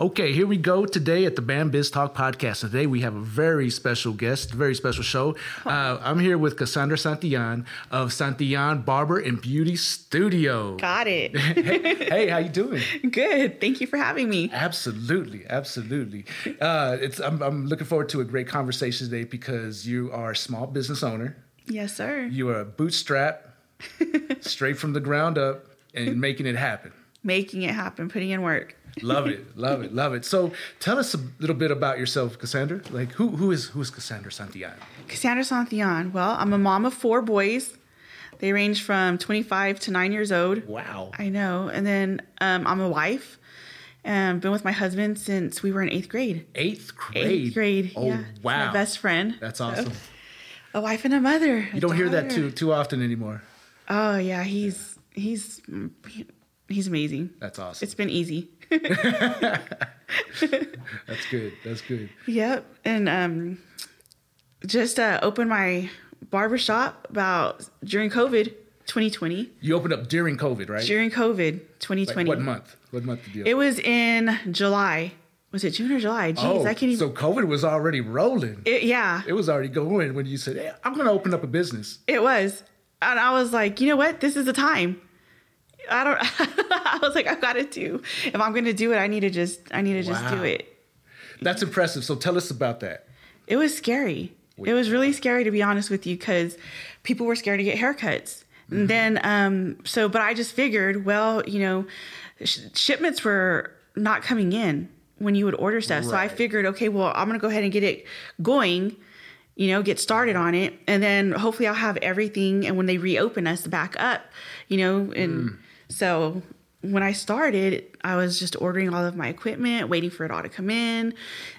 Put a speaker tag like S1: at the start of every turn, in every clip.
S1: Okay, here we go today at the Bam Biz Talk podcast. Today we have a very special guest, very special show. Uh, I'm here with Casandra Santillan of Santillan Barber and Beauty Studio.
S2: Got it.
S1: hey, hey, how you doing?
S2: Good. Thank you for having me.
S1: Absolutely, absolutely. Uh, it's I'm, I'm looking forward to a great conversation today because you are a small business owner.
S2: Yes, sir.
S1: You are a bootstrap, straight from the ground up, and making it happen.
S2: Making it happen, putting in work.
S1: Love it, love it, love it. So, tell us a little bit about yourself, Casandra. Like, who who is who is Casandra Santillan?
S2: Casandra Santillan. Well, I'm a mom of four boys. They range from 25 to nine years old.
S1: Wow.
S2: I know. And then um, I'm a wife. And been with my husband since we were in eighth grade.
S1: Eighth grade.
S2: Eighth grade.
S1: Oh
S2: yeah.
S1: Wow.
S2: my best friend.
S1: That's
S2: So,
S1: awesome.
S2: a wife and a mother.
S1: You don't hear that too too often anymore.
S2: Oh yeah, he's he's he's amazing.
S1: That's awesome.
S2: It's been easy.
S1: That's good. That's good.
S2: Yep. And um just uh opened my barbershop about during COVID 2020.
S1: You opened up during COVID, right?
S2: During COVID
S1: Like,
S2: 2020.
S1: what month? What month did you?
S2: It was in July. Was it June or July? Jeez,
S1: oh,
S2: I can't even
S1: so COVID was already rolling.
S2: it, yeah,
S1: It was already going when you said, "Hey, I'm going to open up a business."
S2: it was. And I was like, you know what? This is the time. I don't I was like, I've got to do. If I'm gonna do it, I need to just I need to just
S1: Wow.
S2: do it.
S1: That's impressive. So tell us about that.
S2: It was scary. It was really scary to be honest with you because people were scared to get haircuts. And mm-hmm. then, um, so, but I just figured, well, you know, sh- shipments were not coming in when you would order stuff. So I figured, okay, well, I'm going to go ahead and get it going, you know, get started mm-hmm. on it. And then hopefully I'll have everything. And when they reopen us back up, you know, and mm. So when I started, I was just ordering all of my equipment, waiting for it all to come in.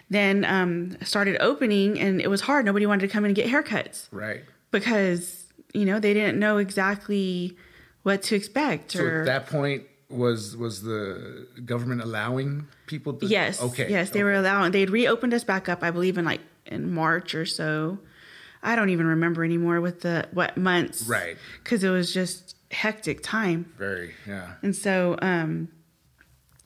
S2: Then um, started opening, and it was hard. Nobody wanted to come in and get haircuts
S1: Right.
S2: because you know they didn't know exactly what to expect.
S1: So
S2: Or
S1: at that point was was the government allowing people to
S2: yes,
S1: Okay.
S2: yes, they were allowing. They'd reopened us back up, I believe, in like in March or so. I don't even remember anymore with the what months,
S1: Right.
S2: Because it was just hectic time.
S1: Very. Yeah.
S2: And so, um,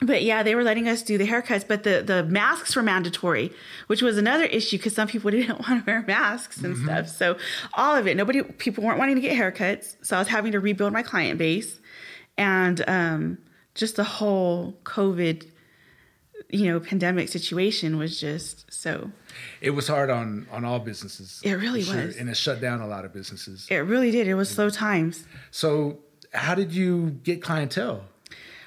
S2: but yeah, they were letting us do the haircuts, but the, the masks were mandatory, which was another issue because some people didn't want to wear masks and stuff. So all of it, nobody, people weren't wanting to get haircuts. So I was having to rebuild my client base and, um, just the whole COVID, you know, pandemic situation was just so,
S1: It was hard on on all businesses.
S2: It really
S1: for
S2: was.
S1: and it shut down a lot of businesses.
S2: it really did. It was slow times.
S1: So how did you get clientele?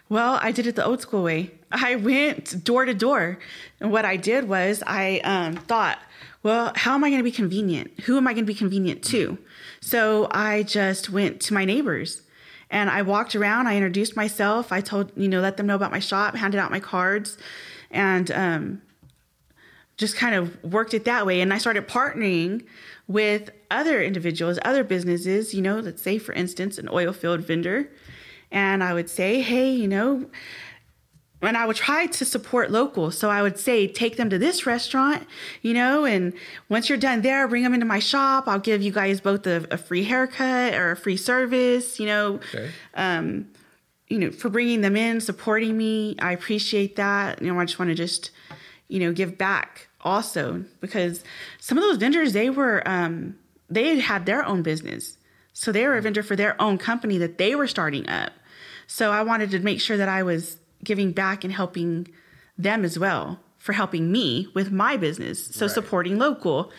S2: Well, I did it the old school way. I went door to door. And what I did was I um, thought, well, how am I going to be convenient? Who am I going to be convenient to? So I just went to my neighbors and I walked around. I introduced myself. I told, you know, let them know about my shop, handed out my cards, and um, just kind of worked it that way. And I started partnering with other individuals, other businesses, you know, let's say, for instance, an oil field vendor. And I would say, hey, you know, and I would try to support local. So I would say, take them to this restaurant, you know, and once you're done there, bring them into my shop. I'll give you guys both a, a free haircut or a free service, you know
S1: Okay.
S2: Um, you know, for bringing them in, supporting me. I appreciate that. You know, I just want to just, you know, give back also because some of those vendors, they were, um, they had their own business. So they were a vendor for their own company that they were starting up. So I wanted to make sure that I was giving back and helping them as well for helping me with my business. So
S1: Right.
S2: supporting local,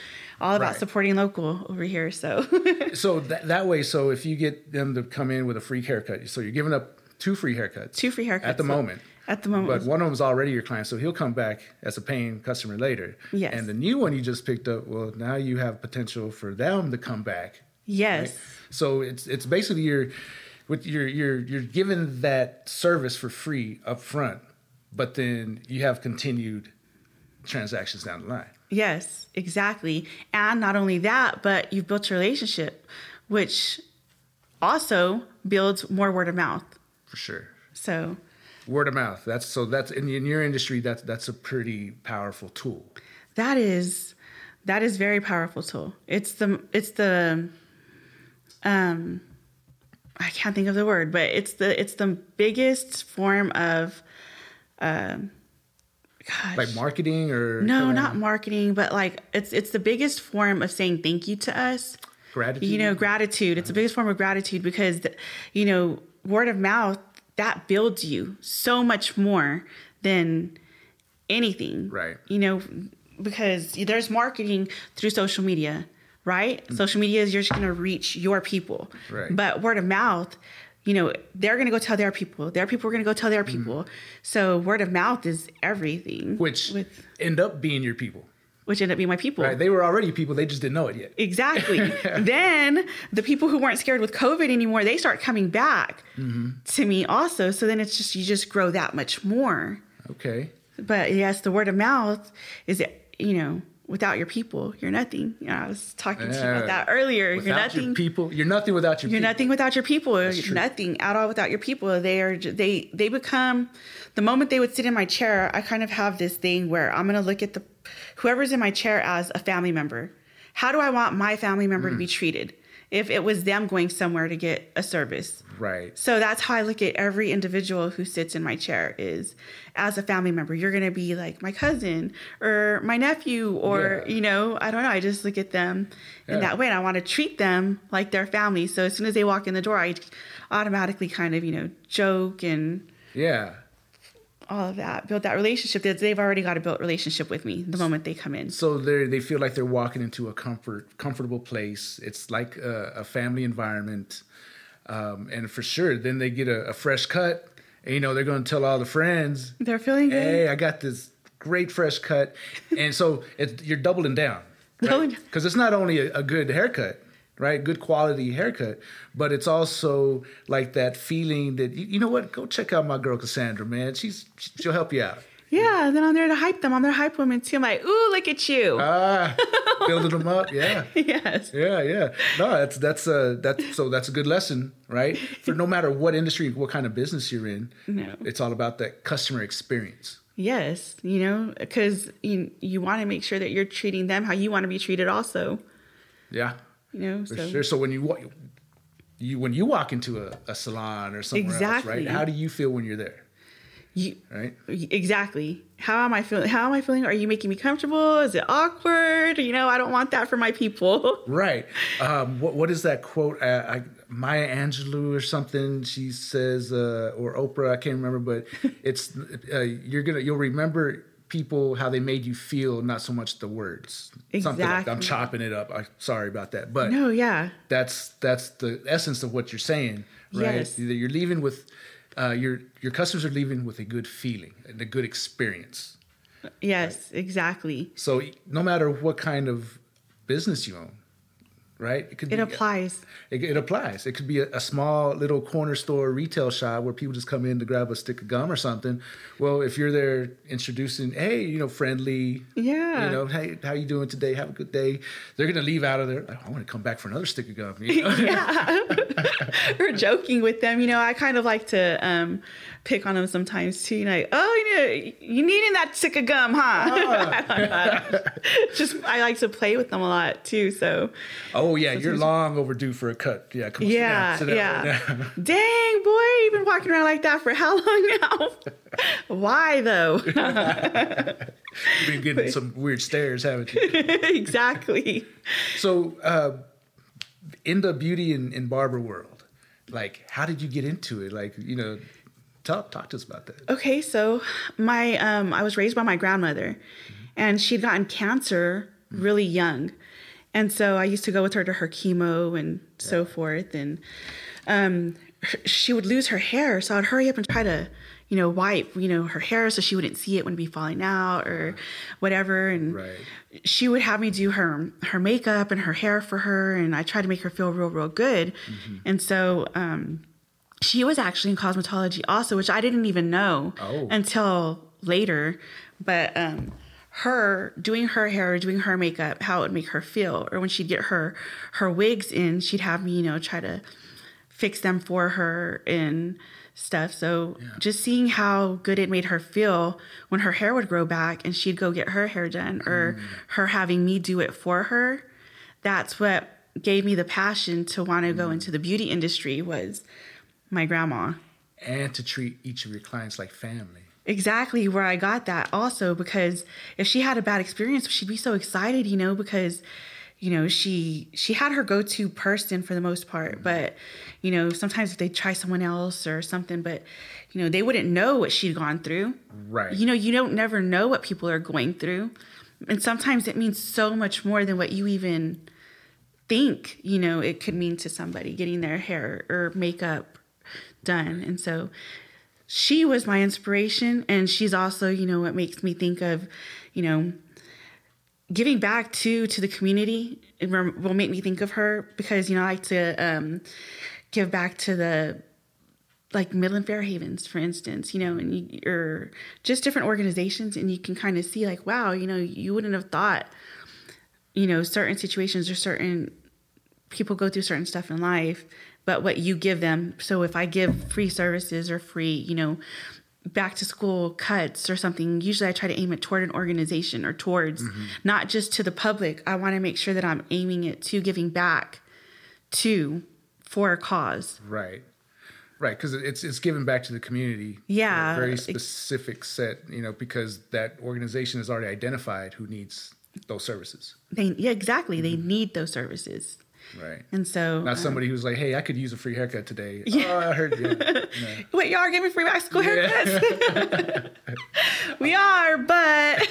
S2: all about
S1: Right.
S2: supporting local over here. So
S1: So that, that way, so if you get them to come in with a free haircut, so you're giving up two free haircuts.
S2: two free haircuts
S1: at the
S2: So
S1: moment.
S2: At the moment,
S1: But one of them's already your client, so he'll come back as a paying customer later.
S2: Yes.
S1: And the new one you just picked up, well, now you have potential for them to come back.
S2: yes.
S1: So it's it's basically you're with you're you're you're given that service for free up front, but then you have continued transactions down the line.
S2: Yes, exactly. And not only that, but you've built a relationship, which also builds more word of mouth.
S1: For sure.
S2: So,
S1: Word of mouth. That's so that's in, in your industry that's that's a pretty powerful tool.
S2: that is that is very powerful tool. It's the it's the um I can't think of the word, but it's the it's the biggest form of um gosh.
S1: Like marketing or
S2: no,
S1: kinda
S2: not marketing, but like it's it's the biggest form of saying thank you to us.
S1: gratitude.
S2: You know, gratitude. It's the biggest form of gratitude because you know, word of mouth that builds you so much more than anything.
S1: Right.
S2: You know, because there's marketing through social media, right?
S1: Mm.
S2: Social media is you're just going to reach your people.
S1: Right.
S2: But word of mouth, you know, they're going to go tell their people. Their people are going to go tell their people. So word of mouth is everything.
S1: Mm. which
S2: with
S1: end up being your people.
S2: Which ended up being my people.
S1: Right? They were already people. They just didn't know it yet.
S2: Exactly. then the people who weren't scared with COVID anymore, they start coming back
S1: Mm-hmm.
S2: to me also. So then it's just you just grow that much more.
S1: Okay.
S2: But yes, the word of mouth is it you know without your people, you're nothing. You know, I was talking to you about that earlier.
S1: Without
S2: you're
S1: your
S2: nothing.
S1: people, you're nothing without your people.
S2: You're
S1: people.
S2: nothing without your people. You're
S1: true.
S2: nothing at all without your people. They are they they become the moment they would sit in my chair. I kind of have this thing where I'm gonna look at the whoever's in my chair as a family member. How do I want my family member to
S1: Mm.
S2: be treated? If it was them going somewhere to get a service.
S1: Right.
S2: So that's how I look at every individual who sits in my chair is as a family member. You're going to be like my cousin or my nephew or
S1: Yeah.
S2: you know, I don't know, I just look at them
S1: Yeah.
S2: in that way and I want to treat them like their family. So as soon as they walk in the door, I automatically kind of, you know, joke and
S1: Yeah.
S2: all of that, build that relationship that they've already got a built relationship with me the moment they come in.
S1: So they they feel like they're walking into a comfort comfortable place. It's like a, a family environment, um, and for sure, then they get a, a fresh cut, and you know they're going to tell all the friends,
S2: They're feeling good.
S1: "Hey, I got this great fresh cut," and so it, you're doubling down, Because it's not only a, a good haircut. Right, good quality haircut, but it's also like that feeling that you, you know what? Go check out my girl Casandra, man. She's she'll help you out.
S2: Yeah, then I'm there to hype them. I'm their hype woman too. I'm like, ooh, look at you.
S1: Ah, building them up, yeah.
S2: yes.
S1: Yeah, yeah. No, that's that's a that's so that's a good lesson, right? For no matter what industry, what kind of business you're in,
S2: No.
S1: it's all about that customer experience.
S2: Yes, you know, because you you want to make sure that you're treating them how you want to be treated, also.
S1: Yeah,
S2: You know,
S1: for
S2: so
S1: sure. So when you you when you walk into a, a salon or somewhere else, right? How do you feel when you're there,
S2: you
S1: right?
S2: exactly. How am I feeling? How am I feeling? Are you making me comfortable? Is it awkward? You know, I don't want that for my people.
S1: Right. Um, what what is that quote? Uh, I, Maya Angelou or something. She says, uh, or Oprah. I can't remember, but it's uh, you're gonna you'll remember people how they made you feel, not so much the words. Something like I'm chopping it up. I, sorry about that, but
S2: No, yeah,
S1: that's that's the essence of what you're saying, right?
S2: Yes.
S1: You're leaving with uh, your your customers are leaving with a good feeling and a good experience.
S2: yes, exactly.
S1: So no matter what kind of business you own, right? could
S2: It
S1: be-
S2: applies.
S1: It, it applies. It could be a, a small little corner store retail shop where people just come in to grab a stick of gum or something. Well, if you're there introducing, hey, you know, friendly,
S2: Yeah.
S1: you know, hey, how you doing today? Have a good day. They're gonna leave out of there. "Oh, I want to come back for another stick of gum. You know?
S2: or joking with them. You know, I kind of like to um, pick on them sometimes too. Like, oh, you know, you needing that stick of gum, huh? Just I like to play with them a lot too. So
S1: oh yeah, you're long overdue for a cut. Yeah, come on,
S2: yeah,
S1: sit down, sit down
S2: yeah.
S1: right.
S2: Dang boy, you've been walking around like that for how long now? Why though?
S1: You've been getting some weird stares, haven't you?
S2: exactly.
S1: So, uh, in the beauty and, and barber world, like, how did you get into it? Like, you know, talk talk to us about that.
S2: Okay, so my um, I was raised by my grandmother, and she'd gotten cancer really young, and so I used to go with her to her chemo and so forth, and um, she would lose her hair, so I'd hurry up and try to, you know, wipe, you know, her hair so she wouldn't see it when be falling out or whatever, and
S1: Right.
S2: she would have me do her her makeup and her hair for her, and I tried to make her feel real, real good, and so. Um, she was actually in cosmetology also, which I didn't even know
S1: Oh.
S2: until later. But um, her doing her hair, doing her makeup, how it would make her feel, or when she'd get her her wigs in, she'd have me, you know, try to fix them for her and stuff. So just seeing how good it made her feel when her hair would grow back and she'd go get her hair done, or her having me do it for her, that's what gave me the passion to want to go into the beauty industry was my grandma.
S1: And to treat each of your clients like family.
S2: exactly where I got that also because if she had a bad experience, she'd be so excited, you know, because you know she she had her go-to person for the most part mm-hmm. but you know sometimes if they try someone else or something but you know they wouldn't know what she'd gone through
S1: Right.
S2: you know you don't never know what people are going through and sometimes it means so much more than what you even think you know it could mean to somebody getting their hair or makeup done. And so she was my inspiration and she's also you know what makes me think of you know giving back to to the community it will make me think of her because you know I like to um, give back to the like Midland Fair Havens, for instance, you know, and you, or just different organizations, and you can kind of see like, wow, you know, you wouldn't have thought, you know, certain situations or certain people go through certain stuff in life, but what you give them. So if I give free services or free, you know, back to school cuts or something, usually I try to aim it toward an organization or towards mm-hmm. not just to the public. I want to make sure that I'm aiming it to giving back to for a cause.
S1: Right. Right, because it's it's given back to the community.
S2: Yeah.
S1: A very specific set, you know, because that organization has already identified who needs those services.
S2: They yeah, exactly. They mm-hmm. need those services.
S1: Right.
S2: And so
S1: Not
S2: uh,
S1: somebody who's like, "Hey, I could use a free haircut today."
S2: Yeah.
S1: Oh, I heard you. No.
S2: Wait, y'all are giving free back school
S1: Yeah.
S2: haircuts? we are, but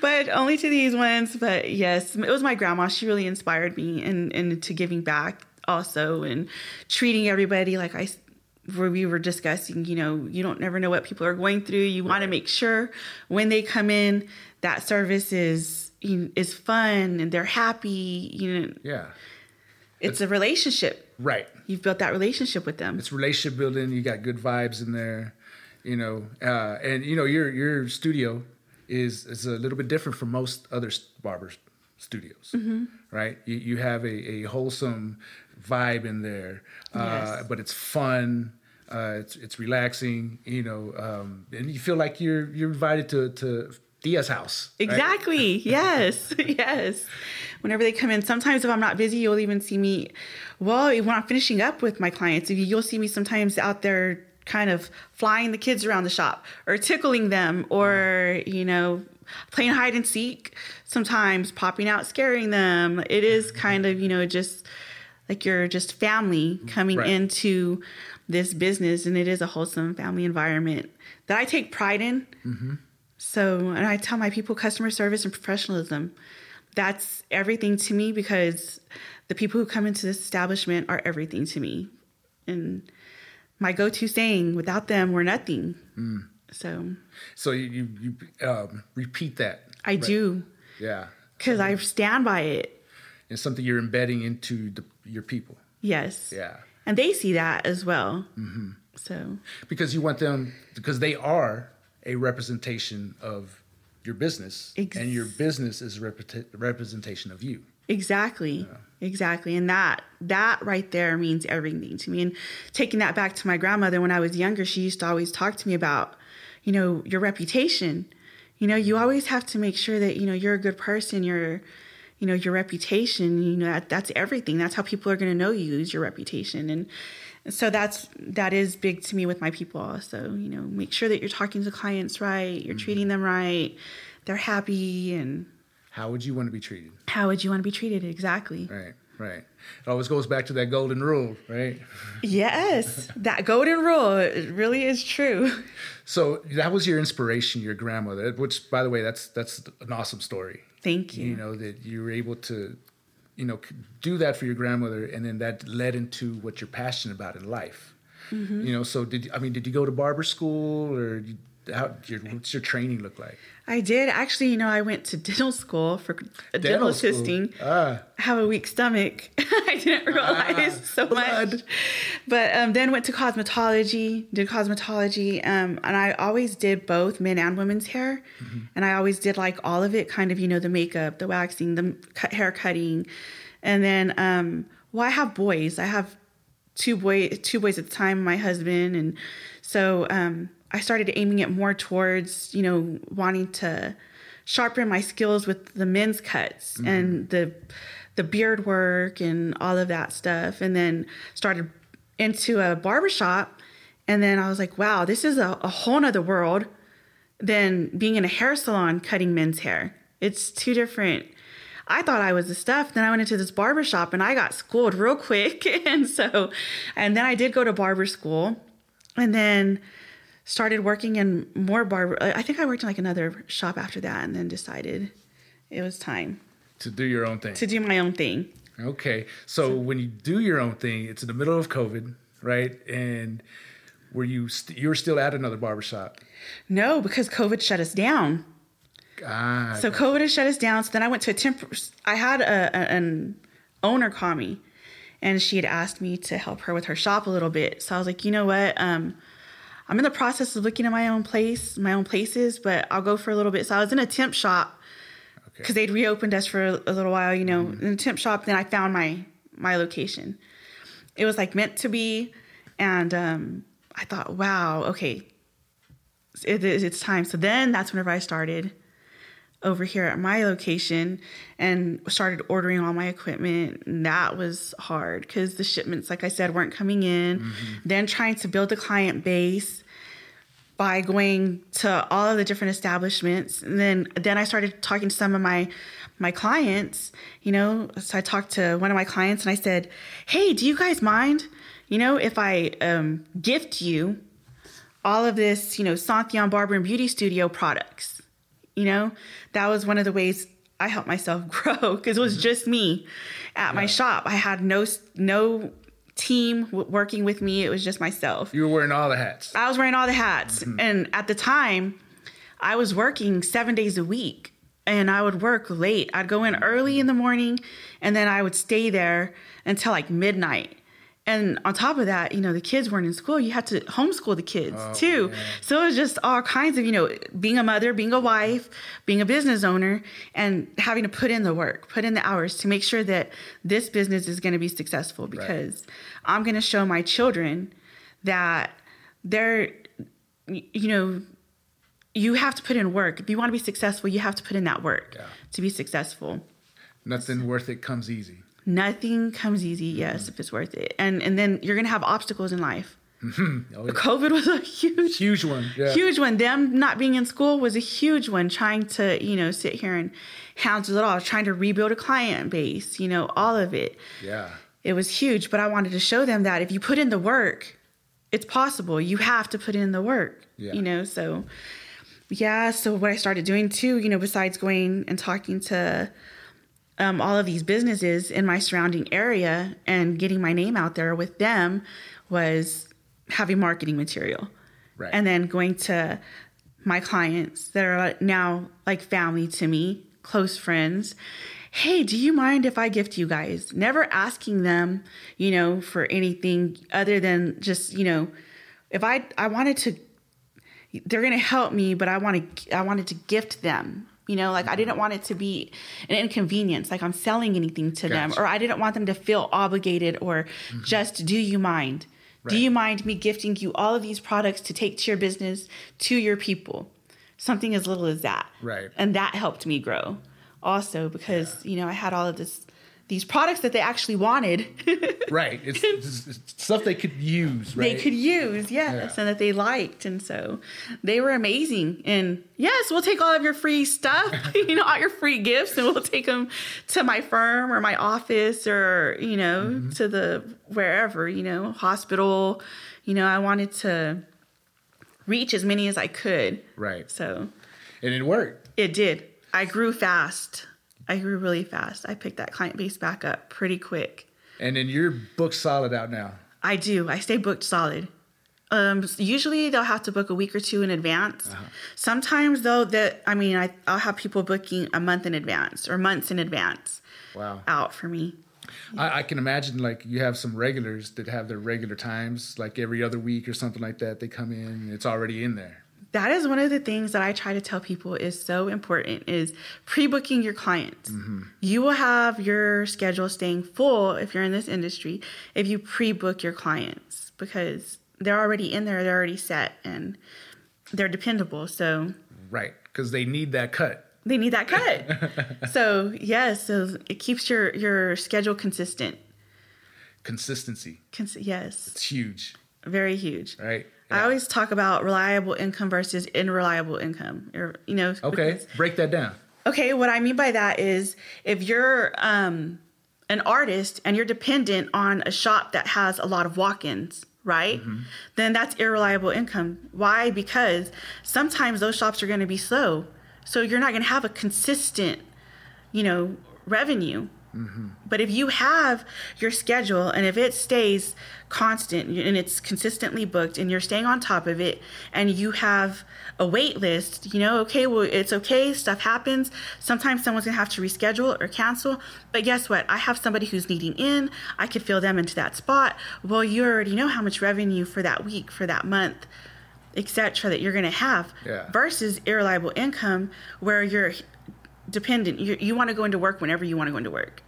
S2: but only to these ones. But yes, it was my grandma. She really inspired me and and to giving back also and treating everybody like I where we were discussing, you know, you don't never know what people are going through. You want to make sure when they come in that service is you- is fun and they're happy. You know,
S1: Yeah.
S2: it's a relationship.
S1: Right.
S2: You've built that relationship with them.
S1: It's relationship building. You got good vibes in there, you know, uh, and you know your your studio is is a little bit different from most other barbers studios,
S2: Mm-hmm.
S1: right? You you have a, a wholesome vibe in there, uh,
S2: Yes.
S1: but it's fun. Uh, it's it's relaxing, you know, um, and you feel like you're you're invited to to Dia's house. right?
S2: Exactly. Yes. yes. Whenever they come in, sometimes if I'm not busy, you'll even see me. Well, when I'm finishing up with my clients, you- you'll see me sometimes out there, kind of flying the kids around the shop, or tickling them, or you know, playing hide and seek. Sometimes popping out, scaring them. It is kind of you know just like you're just family coming
S1: Right.
S2: into this business, and it is a wholesome family environment that I take pride in. Mm-hmm. So, and I tell my people customer service and professionalism. That's everything to me because the people who come into this establishment are everything to me. And my go to saying, without them, we're nothing. So
S1: So you you, you um, repeat that.
S2: I do
S1: Yeah,
S2: because I stand by it.
S1: it's something you're embedding into the, your people.
S2: Yes.
S1: Yeah.
S2: And they see that as well. So,
S1: because you want them because they are a representation of your business
S2: Ex-
S1: and your business is a repre- representation of you
S2: Exactly. Exactly. And that that right there means everything to me. And taking that back to my grandmother when I was younger, she used to always talk to me about, you know, your reputation. You know, you mm-hmm. always have to make sure that, you know, you're a good person, you're you know, your reputation, you know, that that's everything. That's how people are gonna know you is your reputation. And so that's that is big to me with my people. Also. You know, make sure that you're talking to clients right, you're mm-hmm. treating them right, they're happy and
S1: how would you want to be treated?
S2: How would you want to be treated? Exactly.
S1: Right right. It always goes back to that golden rule right?
S2: Yes, that golden rule it really is true.
S1: so that was your inspiration your grandmother which by the way that's that's an awesome story.
S2: Thank you.
S1: you know that you were able to you know do that for your grandmother and then that led into what you're passionate about in life
S2: Mm-hmm.
S1: you know so did i mean did you go to barber school or how your, what's your training look like
S2: I did actually. You know, I went to dental school for dental,
S1: Dental
S2: assisting.
S1: ah
S2: I have a weak stomach. I didn't realize
S1: Ah,
S2: so
S1: blood.
S2: much. But um, then went to cosmetology. Did cosmetology, um, and I always did both men and women's hair.
S1: Mm-hmm.
S2: And I always did like all of it, kind of you know the makeup, the waxing, the cut, hair cutting, and then um, well, I have boys. I have two boy two boys at the time my husband and so um i started aiming it more towards you know wanting to sharpen my skills with the men's cuts mm-hmm. and the the beard work and all of that stuff and then started into a barbershop And then I was like, wow, this is a, a whole nother world than being in a hair salon cutting men's hair. It's two different. I thought I was the stuff. Then I went into this barber shop and I got schooled real quick. and so, and then I did go to barber school and then started working in more barber. I think I worked in like another shop after that and then decided it was time
S1: To do your own thing.
S2: to do my own thing.
S1: Okay. So when you do your own thing, it's in the middle of COVID, right? And were you st- you were still at another barbershop?
S2: No, because COVID shut us down.
S1: Ah,
S2: So COVID has shut us down. So then I went to a temp. I had a, a- an owner call me, and she had asked me to help her with her shop a little bit. So I was like, you know what? Um, I'm in the process of looking at my own place, my own places, but I'll go for a little bit. So I was in a temp shop because they'd reopened us for a little while, you know, in the temp shop. Then I found my my location. It was like meant to be, and um, I thought, wow, okay, it, it's time. So then that's whenever I started over here at my location and started ordering all my equipment. And that was hard because the shipments, like I said, weren't coming in. Then trying to build a client base by going to all of the different establishments. And then then I started talking to some of my my clients, you know. So I talked to one of my clients and I said, Hey, do you guys mind? You know, if I um, gift you all of this, you know, Santillan Barber and Beauty Studio products. You know, that was one of the ways I helped myself grow because it was just me at my shop. I had no no team w- working with me. It was just myself.
S1: you were wearing all the hats.
S2: I was wearing all the hats, mm-hmm. and at the time, I was working seven days a week, and I would work late. I'd go in early in the morning, and then I would stay there until like midnight. And on top of that, you know, the kids weren't in school. You had to homeschool the kids oh, too. So it was just all kinds of, you know, being a mother, being a wife, being a business owner, and having to put in the work, put in the hours to make sure that this business is going to be successful because I'm going to show my children that they're, you know, you have to put in work. If you want to be successful, you have to put in that work
S1: Yeah.
S2: to be successful
S1: Nothing worth it comes easy.
S2: Nothing comes easy yes mm-hmm. if it's worth it and and then you're gonna have obstacles in life mm-hmm.
S1: Oh, yeah.
S2: covid was a huge
S1: Huge one. Yeah.
S2: huge one them not being in school was a huge one trying to you know sit here and handle it all trying to rebuild a client base you know all of it
S1: Yeah.
S2: it was huge but i wanted to show them that if you put in the work it's possible you have to put in the work
S1: Yeah.
S2: you know so yeah so what i started doing too you know besides going and talking to um, all of these businesses in my surrounding area and getting my name out there with them was having marketing material
S1: Right.
S2: and then going to my clients that are now like family to me close friends hey do you mind if i gift you guys never asking them you know for anything other than just you know if i i wanted to they're gonna help me, but I want to I wanted to gift them. You know, like I didn't mm-hmm. want it to be an inconvenience, like I'm selling anything to them, or I didn't want them to feel obligated or mm-hmm. just do you mind? Do you mind me gifting you all of these products to take to your business, to your people? Something as little as that.
S1: Right.
S2: And that helped me grow also because, you know, I had all of this these products that they actually wanted.
S1: Right. It's, it's, stuff they could use. Right.
S2: they could use, yes,
S1: Yeah.
S2: and that they liked. And so they were amazing. And yes, we'll take all of your free stuff, you know, all your free gifts, and we'll take them to my firm or my office or, you know,
S1: Mm-hmm.
S2: to the wherever, you know, hospital. You know, I wanted to reach as many as I could.
S1: Right.
S2: So
S1: And it worked.
S2: it did. I grew fast. I grew really fast. I picked that client base back up pretty quick.
S1: And then you're booked solid out now.
S2: I do. I stay booked solid. Um, usually they'll have to book a week or two in advance.
S1: Uh-huh.
S2: Sometimes though, that I mean, I, I'll have people booking a month in advance or months in advance
S1: Wow.
S2: out for me.
S1: I, I can imagine like you have some regulars that have their regular times, like every other week or something like that. They come in and it's already in there.
S2: That is one of the things that I try to tell people is so important is pre-booking your clients. Mm-hmm. You will have your schedule staying full if you're in this industry if you pre-book your clients because they're already in there, they're already set and they're dependable. So
S1: Right. Because they need that cut.
S2: they need that cut. so yes, so it keeps your your schedule consistent.
S1: Consistency.
S2: Cons- yes,
S1: It's huge.
S2: Very huge.
S1: right?
S2: I always talk about reliable income versus unreliable income. Or, You know,
S1: okay,
S2: because-
S1: break that down.
S2: Okay, what I mean by that is if you're um, an artist and you're dependent on a shop that has a lot of walk ins, right? Then that's irreliable income. Why? Because sometimes those shops are going to be slow. So you're not going to have a consistent, you know, revenue. Mm-hmm. But if you have your schedule and if it stays constant and it's consistently booked and you're staying on top of it and you have a wait list, you know, okay, well, it's okay, stuff happens. Sometimes someone's gonna have to reschedule or cancel. But guess what? I have somebody who's needing in, I could fill them into that spot. Well, you already know how much revenue for that week, for that month, etc., that you're gonna have
S1: Yeah.
S2: versus irreliable income where you're dependent. You, you want to go into work whenever you want to go into work.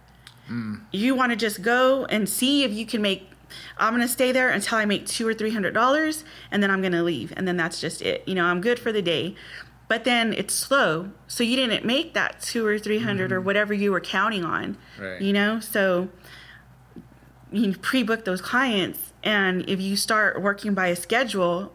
S2: Mm. You want to just go and see if you can make. I'm gonna stay there until I make two or three hundred dollars, and then I'm gonna leave, and then that's just it. You know, I'm good for the day. But then it's slow, so you didn't make that two or three hundred or mm. whatever you were counting on.
S1: Right.
S2: You know, so you pre-book those clients, and if you start working by a schedule,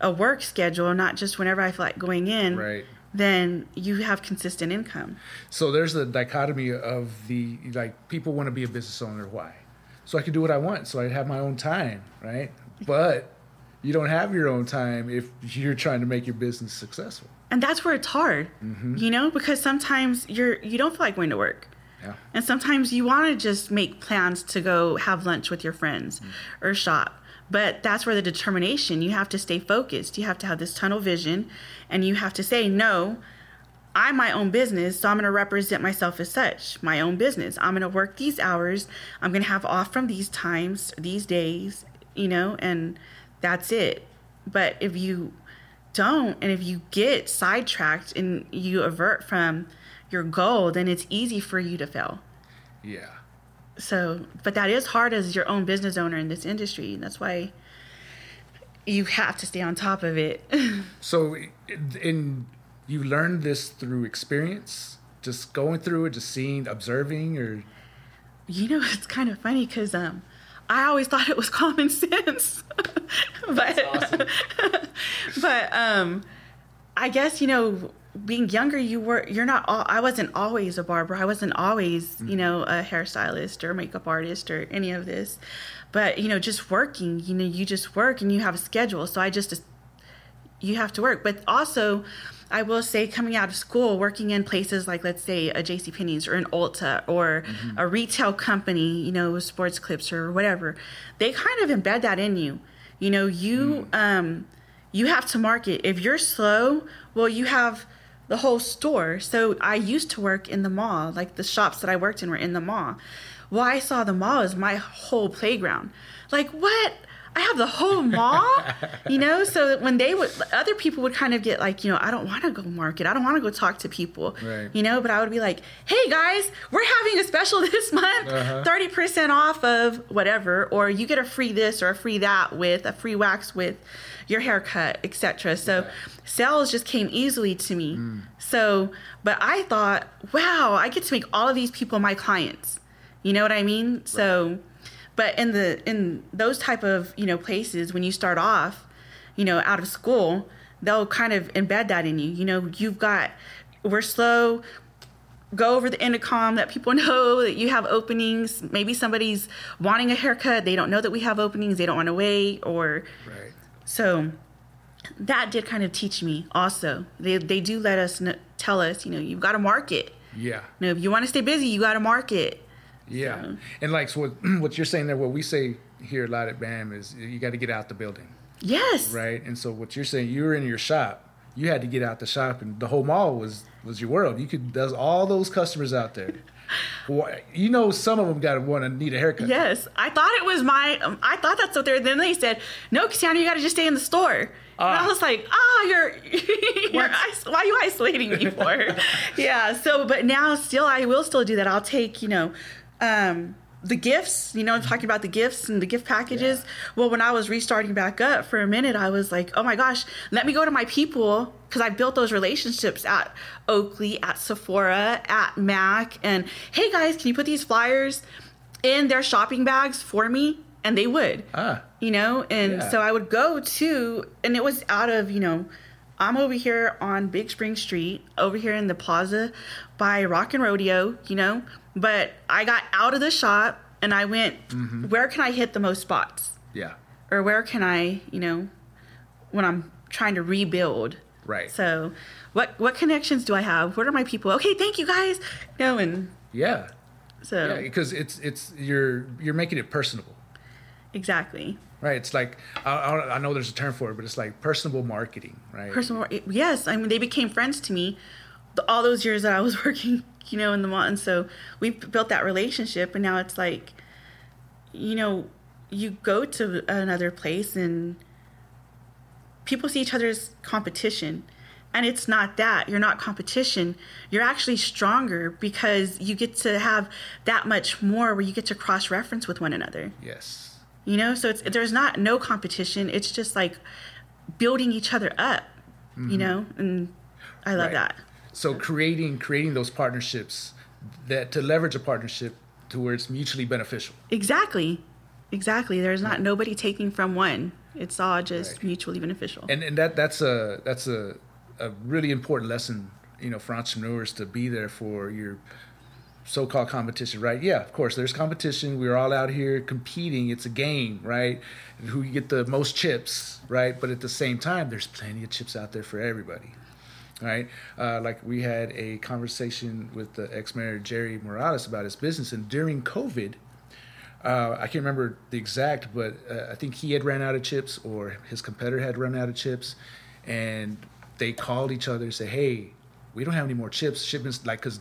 S2: a work schedule, not just whenever I feel like going in,
S1: Right.
S2: Then you have consistent income.
S1: So there's a dichotomy of the like people want to be a business owner. Why? So I can do what I want. So I have my own time, right? But you don't have your own time if you're trying to make your business successful.
S2: and that's where it's hard
S1: Mm-hmm.
S2: you know because sometimes you're you don't feel like going to work
S1: Yeah.
S2: and sometimes you want to just make plans to go have lunch with your friends
S1: Mm-hmm.
S2: or shop but that's where the determination you have to stay focused. You have to have this tunnel vision and you have to say no i'm my own business so i'm going to represent myself as such my own business. I'm going to work these hours. I'm going to have off from these times these days you know and that's it. But if you don't and if you get sidetracked and you avert from your goal then it's easy for you to fail.
S1: Yeah.
S2: So but that is hard as your own business owner in this industry. And that's why you have to stay on top of it.
S1: So, and you learned this through experience, just going through it, just seeing, observing, or?
S2: You know it's kind of funny because um i always thought it was common sense. But but um i guess you know being younger you were you're not all, i wasn't always a barber i wasn't always you mm-hmm. know a hairstylist or makeup artist or any of this but you know just working you know you just work and you have a schedule so i just you have to work. But also, I will say, coming out of school, working in places like, let's say, a J.C. Penney's or an Ulta or mm-hmm. a retail company, you know, sports clips or whatever, they kind of embed that in you. You know, you mm-hmm. um, you have to market. If you're slow, well, you have the whole store. So I used to work in the mall, like the shops that I worked in were in the mall. Well, I saw the mall as my whole playground. Like, what? I have the whole mall, you know. So when they would, other people would kind of get like, you know, I don't want to go market. I don't want to go talk to people,
S1: Right.
S2: you know. But I would be like, hey guys, we're having a special this month,
S1: Uh-huh.
S2: 30 percent off of whatever, or you get a free this or a free that with a free wax with your haircut, etc. So sales just came easily to me. So, but I thought, wow, I get to make all of these people my clients. You know what I mean? So but in the in those type of you know places when you start off you know out of school they'll kind of embed that in you. You know you've got we're slow. Go over the intercom let people know that you have openings. Maybe somebody's wanting a haircut. They don't know that we have openings. They don't want to wait or
S1: right.
S2: so that did kind of teach me also. They, they do let us kn- tell us you know you've got to market.
S1: Yeah.
S2: you know if you want to stay busy you got to market
S1: Yeah. And like so what what you're saying there, what we say here a lot at BAM is you got to get out the building,
S2: yes
S1: right? And so what you're saying, you were in your shop, you had to get out the shop, and the whole mall was was your world. You could there's all those customers out there. You know, some of them got to want to need a haircut.
S2: Yes, I thought it was my. Um, I thought that's what they were. Then they said, "No, Casandra, you got to just stay in the store." and I
S1: Ah.
S2: was like, "Ah, you're, you're why are you isolating me for?" yeah. So, but now still, I will still do that. I'll take, you know, um, the gifts. You know, I'm talking about the gifts and the gift packages.
S1: Yeah.
S2: Well, when I was restarting back up for a minute, I was like, "Oh my gosh, let me go to my people." Because I built those relationships at Oakley, at Sephora, at Mac, and hey guys, can you put these flyers in their shopping bags for me? and they would.
S1: Ah.
S2: You know, and
S1: Yeah.
S2: so I would go to, and it was out of, you know, I'm over here on Big Spring Street, over here in the plaza by Rock and Rodeo, you know, but I got out of the shop and I went,
S1: Mm-hmm.
S2: where can I hit the most spots?
S1: Yeah.
S2: Or where can I, you know, when I'm trying to rebuild?
S1: Right.
S2: So, what what connections do I have? What are my people? Okay, thank you guys. You know, and
S1: Yeah.
S2: so
S1: Yeah, because it's it's you're you're making it personable,
S2: exactly.
S1: Right? It's like I, I know there's a term for it, but it's like personable marketing, right?
S2: personal yes i mean they became friends to me all those years that i was working you know in the mall and so we built that relationship and now it's like you know you go to another place and people see each other as competition and it's not that you're not competition you're actually stronger because you get to have that much more where you get to cross reference with one another
S1: yes.
S2: You know? So it's there's not no competition. It's just like building each other up you know? And i love
S1: Mm-hmm. Right.
S2: that.
S1: So creating creating those partnerships that to leverage a partnership to where it's mutually beneficial.
S2: exactly. Exactly. There's not nobody taking from one. It's all just
S1: Right.
S2: mutually beneficial.
S1: And and that that's a that's a a really important lesson you know for entrepreneurs to be there for your so-called competition right? Yeah of course there's competition. We're all out here competing. It's a game right? Who you get the most chips right? But at the same time there's plenty of chips out there for everybody right? Uh, like we had a conversation with the ex-mayor jerry morales about his business and during covid uh, I can't remember the exact, but uh, I think he had ran out of chips or his competitor had run out of chips, and they called each other and said, "Hey, we don't have any more chips. Shipments like because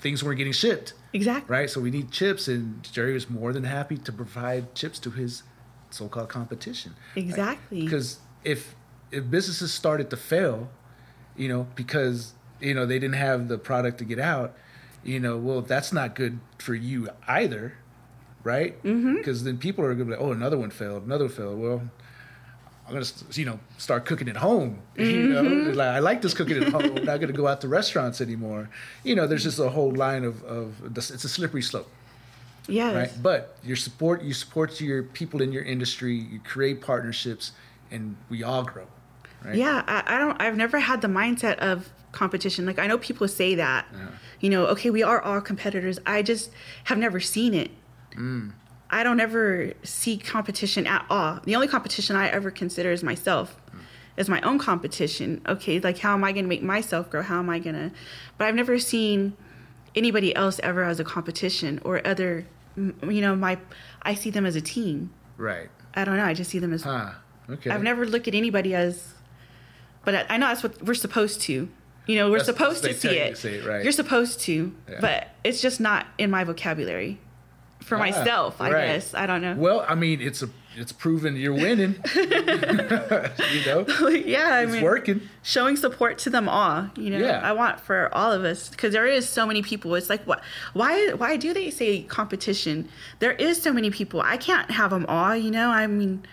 S1: things weren't getting shipped,
S2: exactly
S1: right? So we need chips." And Jerry was more than happy to provide chips to his so-called competition.
S2: Exactly.
S1: Because if if businesses started to fail, you know, because you know they didn't have the product to get out, you know, well, that's not good for you either, right? Mm-hmm. Because then people are gonna be like, oh, another one failed, another one failed. Well, I'm gonna, you know, start cooking at home. You know, mm-hmm. like I like this cooking at home. I'm not gonna go out to restaurants anymore. You know, there's just a whole line of of it's a slippery slope
S2: yes
S1: right? But your support, you support your people in your industry, you create partnerships, and we all grow, right?
S2: Yeah, I, I don't. I've never had the mindset of competition. Like I know people say that, you know, okay, we are all competitors. I just have never seen it. Mm. I don't ever see competition at all. The only competition I ever consider is myself, is my own competition. Okay, like how am I going to make myself grow? How am I going to? But I've never seen anybody else ever as a competition or other. You know, my I see them as a team.
S1: Right.
S2: I don't know. I just see them as
S1: Ah. Okay.
S2: I've never looked at anybody as, but I, I know that's what we're supposed to. You know, we're
S1: That's-
S2: supposed to see it.
S1: say it, right.
S2: You're supposed to,
S1: Yeah.
S2: but it's just not in my vocabulary. For
S1: Ah,
S2: myself, I
S1: right.
S2: guess. I don't know.
S1: Well, I mean, it's a it's proven you're winning. you know,
S2: yeah, I
S1: it's
S2: mean,
S1: working.
S2: showing support to them all. You know,
S1: Yeah.
S2: I want for all of us because there is so many people. It's like, what? Why? Why do they say competition? There is so many people. I can't have them all. You know, I mean,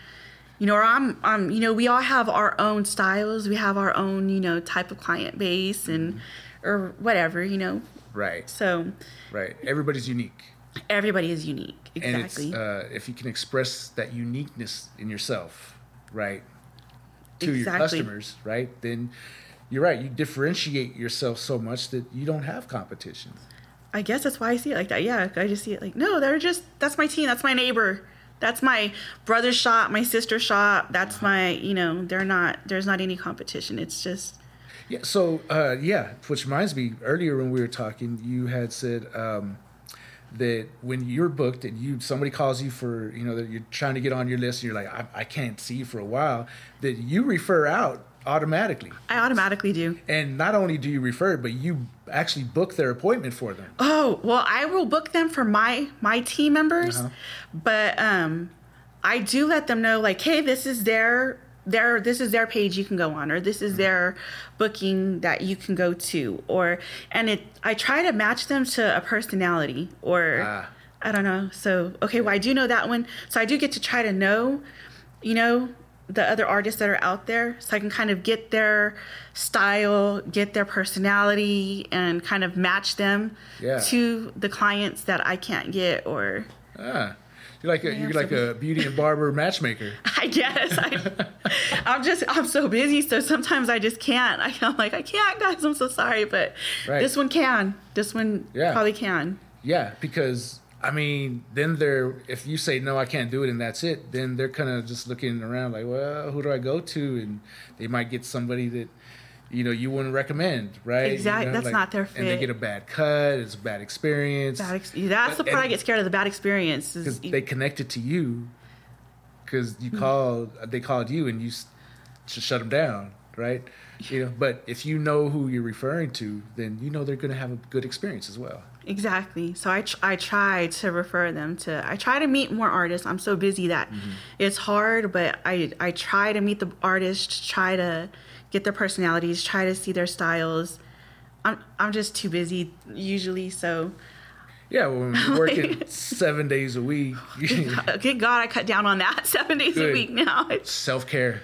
S2: you know, or I'm, um, you know, we all have our own styles. We have our own, you know, type of client base and, or whatever. You know,
S1: Right.
S2: so
S1: Right. Everybody's unique.
S2: Everybody is unique.
S1: And
S2: Exactly.
S1: it's uh, if you can express that uniqueness in yourself, right, to your customers, right, then you're right. You differentiate yourself so much that you don't have competition.
S2: I guess that's why I see it like that. Yeah, I just see it like, no, they're just that's my team, that's my neighbor, that's my brother's shop, my sister's shop. That's my, you know, they're not. There's not any competition. It's just
S1: Yeah. So uh, yeah, which reminds me, earlier when we were talking, you had said um, that when you're booked and you somebody calls you for you know that you're trying to get on your list and you're like I, I can't see you for a while, that you refer out automatically.
S2: I automatically do.
S1: And not only do you refer, but you actually book their appointment for them.
S2: Oh well, I will book them for my my team members,
S1: Uh-huh.
S2: but um, I do let them know like, hey, this is their their this is their page you can go on, or this
S1: Mm-hmm.
S2: is their booking that you can go to, or and it I try to match them to a personality or.
S1: Ah.
S2: I don't know. So, okay, well, I do know that one. So, I do get to try to know, you know, the other artists that are out there. So, I can kind of get their style, get their personality, and kind of match them
S1: Yeah.
S2: to the clients that I can't get or.
S1: Ah, You're like a, you're
S2: am
S1: like a beauty and barber matchmaker.
S2: I guess I, I'm just I'm so busy, so sometimes I just can't. I, I'm like I can't, guys. I'm so sorry, but
S1: Right.
S2: this one can. This one
S1: Yeah.
S2: probably can.
S1: Yeah, because I mean, then they're if you say no, I can't do it, and that's it. Then they're kind of just looking around like, well, who do I go to? And they might get somebody that you know you wouldn't recommend, right?
S2: Exactly.
S1: You know,
S2: that's not their fit.
S1: And they get a bad cut. It's a bad experience
S2: Bad ex- that's the
S1: But-
S2: part I get scared of. The bad experience
S1: because they connected to you because you
S2: Hmm.
S1: called they called you and you s- to shut them down, right? You know, but if you know who you're referring to, then you know they're going to have a good experience as well.
S2: Exactly. So I tr- I try to refer them to. I try to meet more artists. I'm so busy that
S1: Mm-hmm.
S2: it's hard, but I I try to meet the artists, try to get their personalities, try to see their styles. I'm I'm just too busy usually. So
S1: Yeah, when you're working seven days a week, oh,
S2: good God, I cut down on that seven days
S1: Good.
S2: a week now. It's,
S1: self care.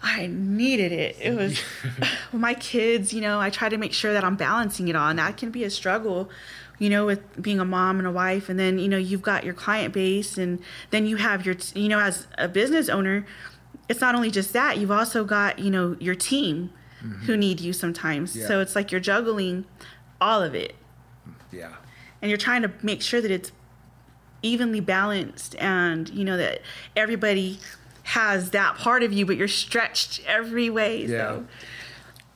S2: I needed it. It was my kids, you know, I try to make sure that I'm balancing it all. And that can be a struggle, you know, with being a mom and a wife. And then, you know, you've got your client base and then you have your, you know, as a business owner, it's not only just that, you've also got, you know, your team mm-hmm. who need you sometimes.
S1: Yeah.
S2: So it's like you're juggling all of it
S1: Yeah,
S2: and you're trying to make sure that it's evenly balanced and you know that everybody has that part of you but you're stretched every way
S1: yeah,
S2: so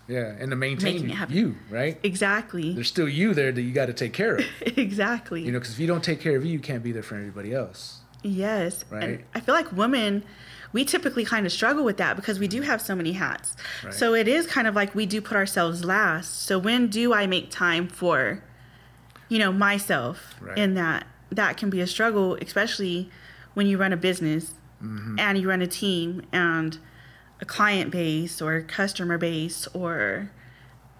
S1: yeah, and to maintain you, right?
S2: exactly
S1: There's still you there that you got to take care of.
S2: exactly
S1: You know, because if you don't take care of you, you can't be there for everybody else.
S2: yes
S1: Right.
S2: and i feel like women we typically kind of struggle with that because we do have so many hats
S1: Right.
S2: so it is kind of like we do put ourselves last so when do i make time for you know myself
S1: Right.
S2: in that that can be a struggle especially when you run a business
S1: Mm-hmm.
S2: and you run a team and a client base or customer base or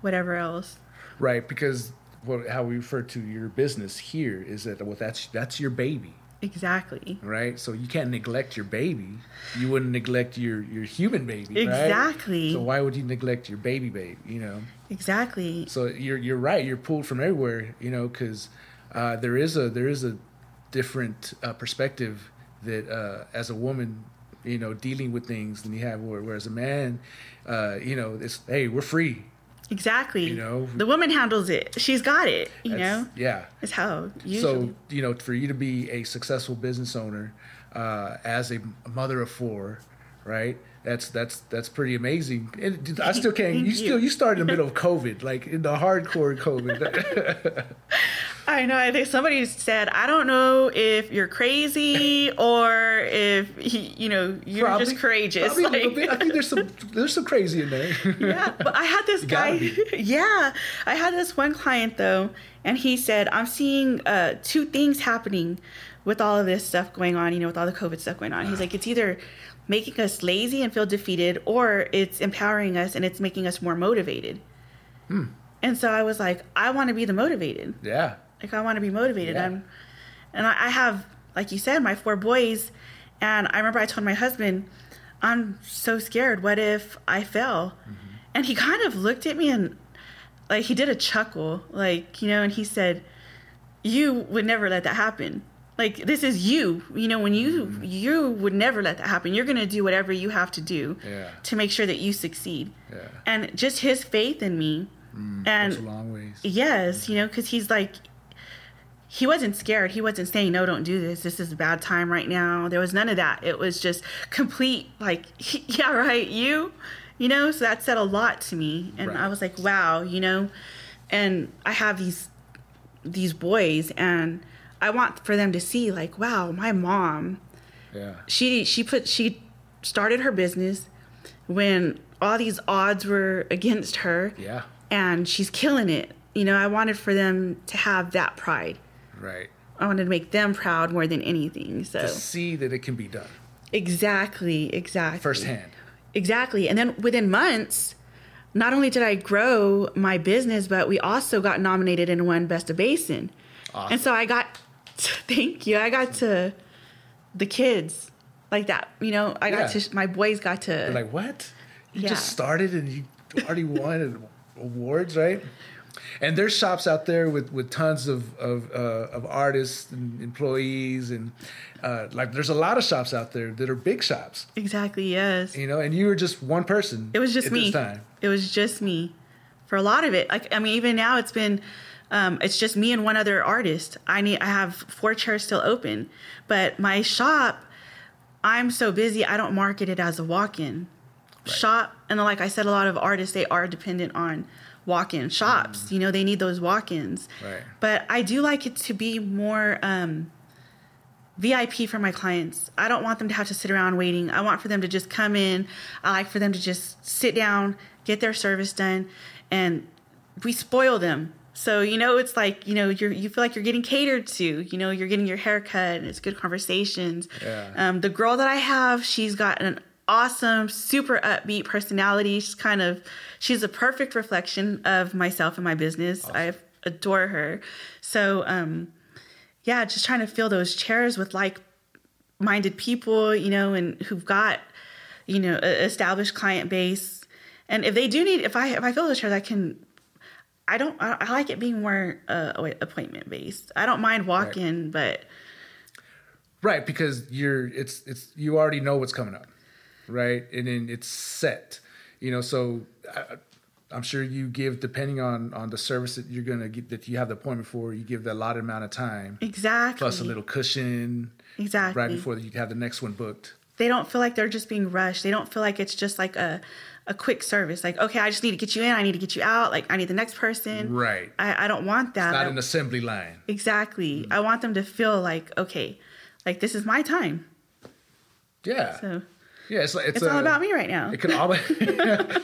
S2: whatever else
S1: Right, because what how we refer to your business here is that well that's that's your baby,
S2: exactly
S1: right? So you can't neglect your baby. You wouldn't neglect your your human baby, right?
S2: Exactly.
S1: So why would you neglect your baby baby, you know?
S2: exactly
S1: So you're you're right. You're pulled from everywhere, you know, because uh, there is a there is a different uh, perspective that uh, as a woman, you know, dealing with things than you have where, whereas a man, uh, you know, it's hey, we're free.
S2: Exactly
S1: You know?
S2: the woman handles it she's got it you know
S1: yeah.
S2: it's how usually
S1: So you know, for you to be a successful business owner uh, as a mother of four, right? That's that's that's pretty amazing. And I still can't. You
S2: you.
S1: still you started in the middle of COVID, like in the hardcore COVID.
S2: I know. I think somebody said, I don't know if you're crazy or if he, you know you're
S1: Probably-
S2: just courageous.
S1: probably a little
S2: Like-.
S1: I think there's some there's some crazy in there.
S2: yeah, but I had this guy. yeah, I had this one client though, and he said, "I'm seeing uh, two things happening with all of this stuff going on. You know, with all the COVID stuff going on. He's like, it's either making us lazy and feel defeated, or it's empowering us and it's making us more motivated."
S1: Hmm.
S2: And so I was like, I want to be the motivated.
S1: yeah,
S2: Like I want to be motivated.
S1: Yeah.
S2: I'm, and I, I have, like you said, my four boys, and I remember I told my husband, I'm so scared. What if I fail?
S1: Mm-hmm.
S2: And he kind of looked at me and, like, he did a chuckle, like you know, and he said, "You would never let that happen. Like this is you. You know, when you
S1: Mm-hmm.
S2: you would never let that happen. You're gonna do whatever you have to do
S1: Yeah.
S2: to make sure that you succeed."
S1: yeah.
S2: And just his faith in me,
S1: Goes
S2: and
S1: a long ways.
S2: Yes, you know, because he's like, he wasn't scared. He wasn't saying, no, don't do this. This is a bad time right now. There was none of that. It was just complete, like, yeah, right, you, you know? So that said a lot to me. And
S1: Right.
S2: I was like, wow, you know? And I have these, these boys, and I want for them to see, like, wow, my mom,
S1: Yeah,
S2: she she put she started her business when all these odds were against her
S1: yeah,
S2: and she's killing it. You know, I wanted for them to have that pride.
S1: Right.
S2: I wanted to make them proud more than anything. So
S1: To see that it can be done
S2: exactly, exactly.
S1: firsthand.
S2: Exactly. And then within months, not only did I grow my business, but we also got nominated and won Best of Basin.
S1: Awesome.
S2: And so I got, thank you. I got to the kids like that. You know, I got
S1: Yeah.
S2: to, my boys got to.
S1: They're like, what? You
S2: Yeah.
S1: just started and you already won awards, right? And there's shops out there with, with tons of of, uh, of artists and employees, and uh, like there's a lot of shops out there that are big shops.
S2: Exactly. Yes.
S1: You know, and you were just one person.
S2: It was just me. It was just me for a lot of it. Like I mean, even now it's been. Um, it's just me and one other artist. I need. I have four chairs still open, but my shop, I'm so busy. I don't market it as a walk-in shop. And like I said, a lot of artists they are dependent on walk-in shops. You know, they need those walk-ins.
S1: Right.
S2: But I do like it to be more um, VIP for my clients. I don't want them to have to sit around waiting. I want for them to just come in. I like for them to just sit down, get their service done, and we spoil them. So you know, it's like you know, you're you feel like you're getting catered to. You know, you're getting your haircut, and it's good conversations.
S1: Yeah.
S2: Um, the girl that I have, she's got an awesome, super upbeat personality. She's kind of, she's a perfect reflection of myself and my business. I adore her. So, um, yeah, just trying to fill those chairs with like minded people, you know, and who've got, you know, a established client base. And if they do need, if I if I fill those chairs, I can. I don't. I, like it being more uh, appointment based. I don't mind walk in, but
S1: Right, because you're it's it's you already know what's coming up, right? And then it's set, you know. So I, I'm sure you give depending on on the service that you're gonna get that you have the appointment for. You give the allotted amount of time
S2: exactly.
S1: plus a little cushion
S2: exactly
S1: right before you have the next one booked.
S2: they don't feel like they're just being rushed. They don't feel like it's just like a a quick service. Like, okay, I just need to get you in. I need to get you out. Like, I need the next person.
S1: Right,
S2: I, I don't want that.
S1: not
S2: I-
S1: an assembly line.
S2: exactly.
S1: Mm-hmm.
S2: I want them to feel like, okay, like this is my time.
S1: Yeah,
S2: So
S1: yeah. It's like it's,
S2: it's all about me right now.
S1: It could always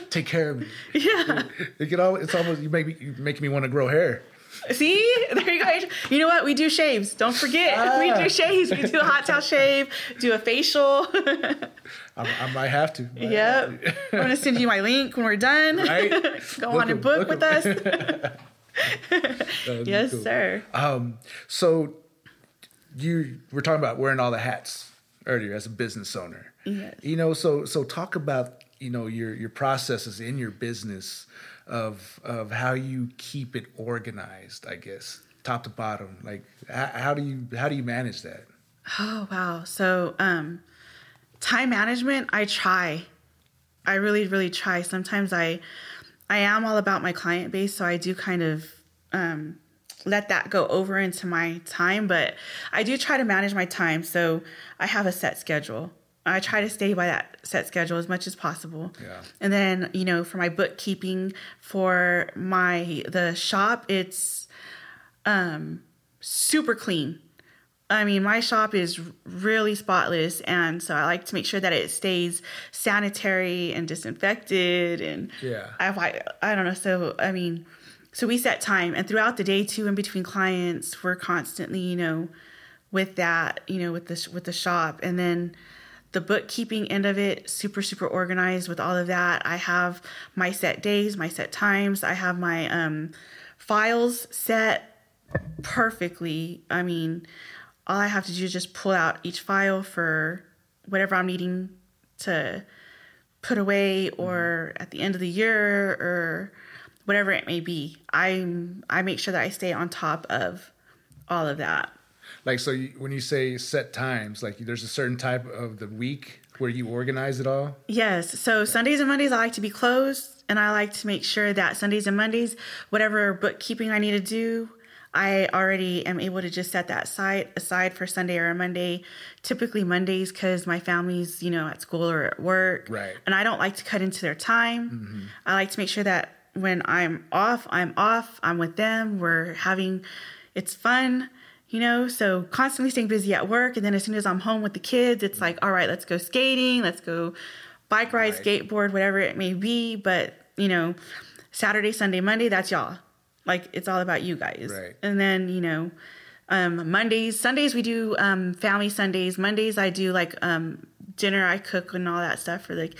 S1: take care of me.
S2: Yeah.
S1: It could always. It's almost you make me you making me want to grow hair.
S2: See, there you go. You know what? We do shaves. Don't forget, we
S1: Ah.
S2: do shaves. We do a hot towel shave, do a facial.
S1: I, I might have to. Might
S2: yep.
S1: have to.
S2: I'm gonna send you my link when we're done.
S1: Right.
S2: Go
S1: Book
S2: on and book with us. Yes,
S1: cool.
S2: sir.
S1: Um, so you were talking about wearing all the hats earlier as a business owner.
S2: Yes.
S1: You know, so so talk about you know your your processes in your business of of how you keep it organized. I guess top to bottom. Like how, how do you how do you manage that?
S2: Oh wow. So um time management, I try. I really, really try. Sometimes I I am all about my client base, so I do kind of um let that go over into my time, but I do try to manage my time. So I have a set schedule. I try to stay by that set schedule as much as possible.
S1: Yeah.
S2: And then, you know, for my bookkeeping for my the shop, it's um super clean. I mean, my shop is really spotless, and so I like to make sure that it stays sanitary and disinfected. And
S1: Yeah.
S2: I, I, I don't know. So I mean, so we set time, and throughout the day too, in between clients, we're constantly, you know, with that, you know, with the with the shop, and then the bookkeeping end of it, super super organized with all of that. I have my set days, my set times. I have my um, files set perfectly. I mean, all I have to do is just pull out each file for whatever I'm needing to put away or at the end of the year or whatever it may be. I'm I make sure that I stay on top of all of that.
S1: Like so, you, when you say set times, like there's a certain type of the week where you organize it all.
S2: Yes. So Sundays and Mondays I like to be closed and I like to make sure that Sundays and Mondays, whatever bookkeeping I need to do, I already am able to just set that side aside for Sunday or Monday. Typically Mondays because my family's, you know, at school or at work.
S1: Right.
S2: And I don't like to cut into their time. Mm-hmm. I like to make sure that when I'm off, I'm off. I'm with them. We're having it's fun you know so constantly staying busy at work and then as soon as i'm home with the kids it's like all right let's go skating let's go bike ride
S1: Right.
S2: skateboard whatever it may be but you know saturday sunday monday that's y'all like it's all about you guys
S1: Right.
S2: and then you know um, mondays sundays we do um, family sundays mondays i do like um, dinner i cook and all that stuff for like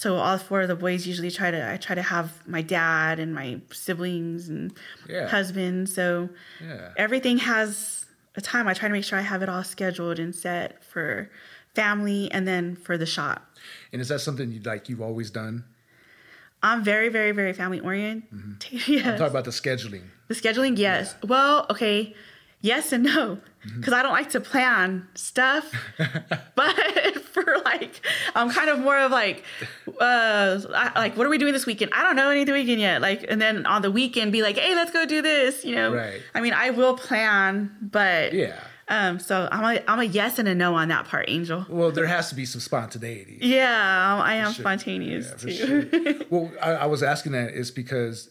S2: so all four of the boys usually try to i try to have my dad and my siblings and
S1: Yeah.
S2: husband so
S1: Yeah.
S2: everything has a time. I try to make sure I have it all scheduled and set for family and then for the shop.
S1: And is that something you like you've always done?
S2: I'm very, very, very family oriented.
S1: Mm-hmm.
S2: Yes.
S1: Talk about the scheduling.
S2: The scheduling, yes. Well, okay, yes and no,
S1: Mm-hmm.
S2: because I don't like to plan stuff. but for like, I'm kind of more of like, uh, like what are we doing this weekend? I don't know any of the weekend yet. Like, and then on the weekend, be like, hey, let's go do this. You know,
S1: Right.
S2: I mean, I will plan, but
S1: Yeah.
S2: Um, so I'm a I'm a yes and a no on that part, Angel.
S1: Well, there has to be some spontaneity.
S2: Yeah, I am
S1: sure.
S2: spontaneous
S1: Yeah,
S2: too.
S1: sure. well, I, I was asking that is because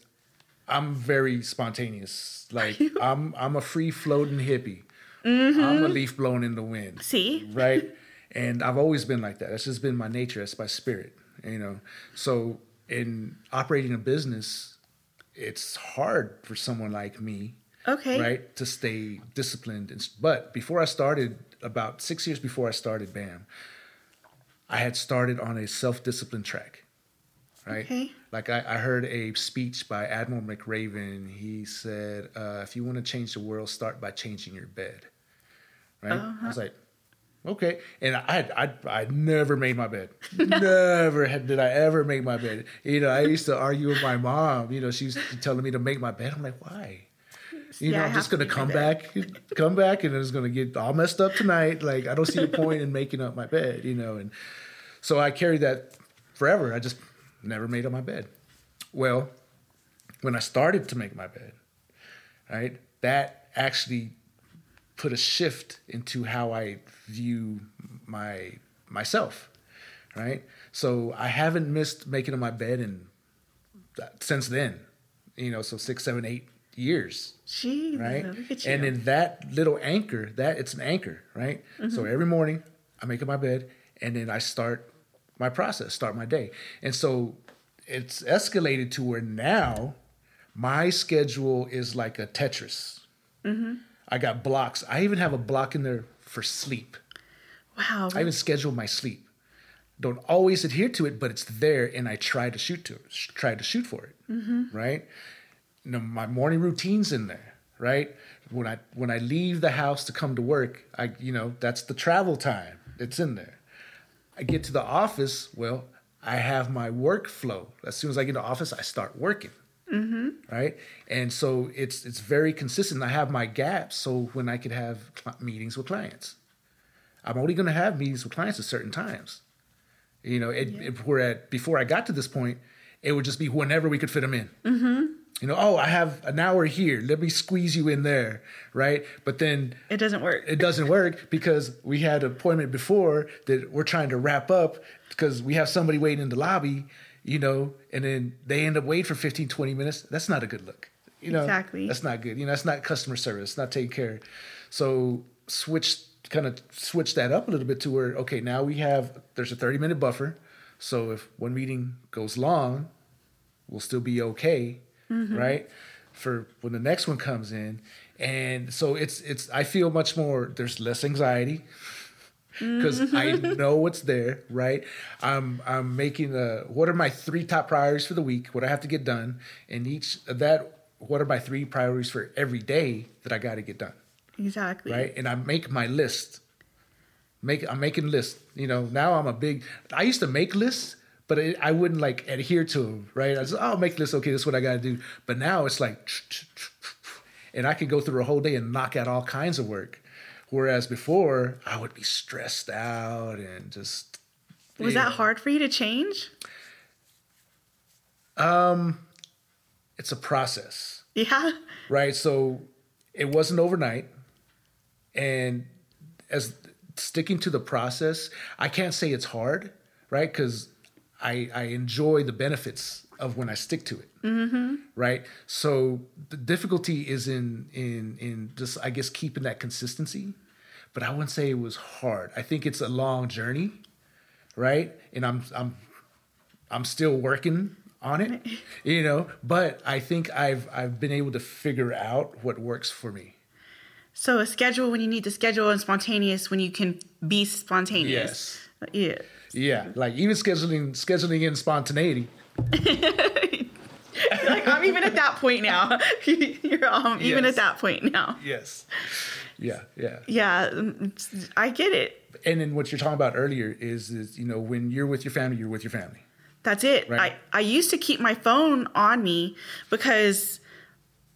S1: I'm very spontaneous. Like I'm I'm a free floating hippie.
S2: Mm-hmm.
S1: I'm a leaf blown in the wind.
S2: See,
S1: Right? And I've always been like that. That's just been my nature. That's my spirit. You know. So in operating a business, it's hard for someone like me
S2: okay,
S1: right to stay disciplined but before i started about six years before i started bam i had started on a self-discipline track right
S2: Okay.
S1: like I, I heard a speech by admiral mcraven he said uh, if you want to change the world start by changing your bed right i was like okay and i i i never made my bed never had, did i ever make my bed you know i used to argue with my mom you know she was telling me to make my bed i'm like why you
S2: Yeah,
S1: know, I'm just gonna come back, come back, and it's gonna get all messed up tonight. Like I don't see the point in making up my bed, you know. And so I carried that forever. I just never made up my bed. Well, when I started to make my bed, right, that actually put a shift into how I view my myself, right. So I haven't missed making up my bed in since then, you know. So six, seven, eight years
S2: Jeez,
S1: right?
S2: look at you.
S1: And in that little anchor, that it's an anchor, right?
S2: Mm-hmm.
S1: So every morning I make up my bed and then I start my process, start my day. And so it's escalated to where now my schedule is like a Tetris.
S2: Mm-hmm.
S1: I got blocks. I even have a block in there for sleep.
S2: wow,
S1: I even schedule my sleep. Don't always adhere to it, but it's there, and I try to shoot to it, try to shoot for it,
S2: Mm-hmm.
S1: right? You know, my morning routine's in there, right? When I when I leave the house to come to work, I you know that's the travel time. It's in there. I get to the office, well, I have my workflow. As soon as I get to office, I start working. Right, and so it's it's very consistent. I have my gaps, so when I could have meetings with clients, I'm only going to have meetings with clients at certain times. You know, it, if we're at before I got to this point, it would just be whenever we could fit them in. Mm-hmm. You know, oh, I have an hour here. Let me squeeze you in there, right? But then
S2: it doesn't work.
S1: it doesn't work because we had an appointment before that we're trying to wrap up because we have somebody waiting in the lobby, you know, and then they end up waiting for 15, 20 minutes. That's not a good look. You know,
S2: Exactly.
S1: that's not good. You know, that's not customer service, not taking care. So switch kind of switch that up a little bit to where, okay, now we have, there's a 30 minute buffer. So if one meeting goes long, we'll still be okay, mm-hmm. right? For when the next one comes in, and so it's it's I feel much more. There's less anxiety because I mm-hmm. know what's there, right? I'm I'm making a what are my three top priorities for the week? What I have to get done, and each of that. What are my three priorities for every day that I got to get done,
S2: exactly.
S1: right? And I make my list. Make I'm making lists. You know, now I'm a big. I used to make lists, but it, I wouldn't like adhere to them. Right? I was, oh, I'll make lists. Okay, this is what I got to do. But now it's like, and I could go through a whole day and knock out all kinds of work. Whereas before, I would be stressed out and just.
S2: Was that hard for you to change?
S1: Um, it's a process.
S2: Yeah.
S1: right? So it wasn't overnight, and as sticking to the process, I can't say it's hard, right? Because I I enjoy the benefits of when I stick to it, mm-hmm. right? So the difficulty is in in in just I guess keeping that consistency, but I wouldn't say it was hard. I think it's a long journey, right? And I'm I'm I'm still working on it, you know, but I think I've I've been able to figure out what works for me.
S2: So a schedule when you need to schedule and spontaneous when you can be spontaneous. Yes. Yeah.
S1: Yeah, like even scheduling scheduling in spontaneity.
S2: like I'm even at that point now. You're um, even
S1: Yes.
S2: at that point now.
S1: Yes. Yeah, yeah.
S2: Yeah, mm, I get it.
S1: And then what you're talking about earlier is is you know when you're with your family, you're with your family.
S2: That's it.
S1: Right.
S2: I, I used to keep my phone on me because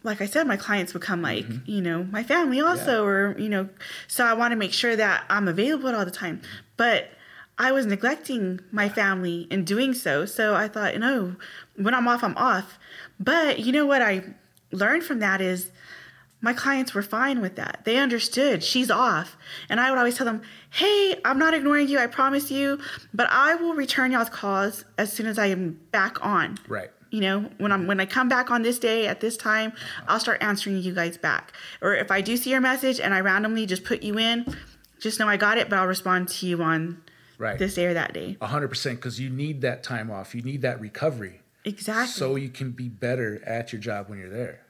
S2: like I said, my clients become like, you know, my family also, or, you know, so I want to make sure that I'm available all the time. But I was neglecting my family in doing so. So I thought, no, when I'm off, I'm off. But you know what I learned from that is my clients were fine with that. They understood she's off. And I would always tell them, hey, I'm not ignoring you, I promise you, but I will return y'all's calls as soon as I am back on.
S1: Right.
S2: You know, when I'm when I come back on this day at this time, I'll start answering you guys back. Or if I do see your message and I randomly just put you in, just know I got it, but I'll respond to you on
S1: Right.
S2: this day or that day.
S1: A hundred percent, because you need that time off. You need that recovery,
S2: Exactly.
S1: so you can be better at your job when you're there.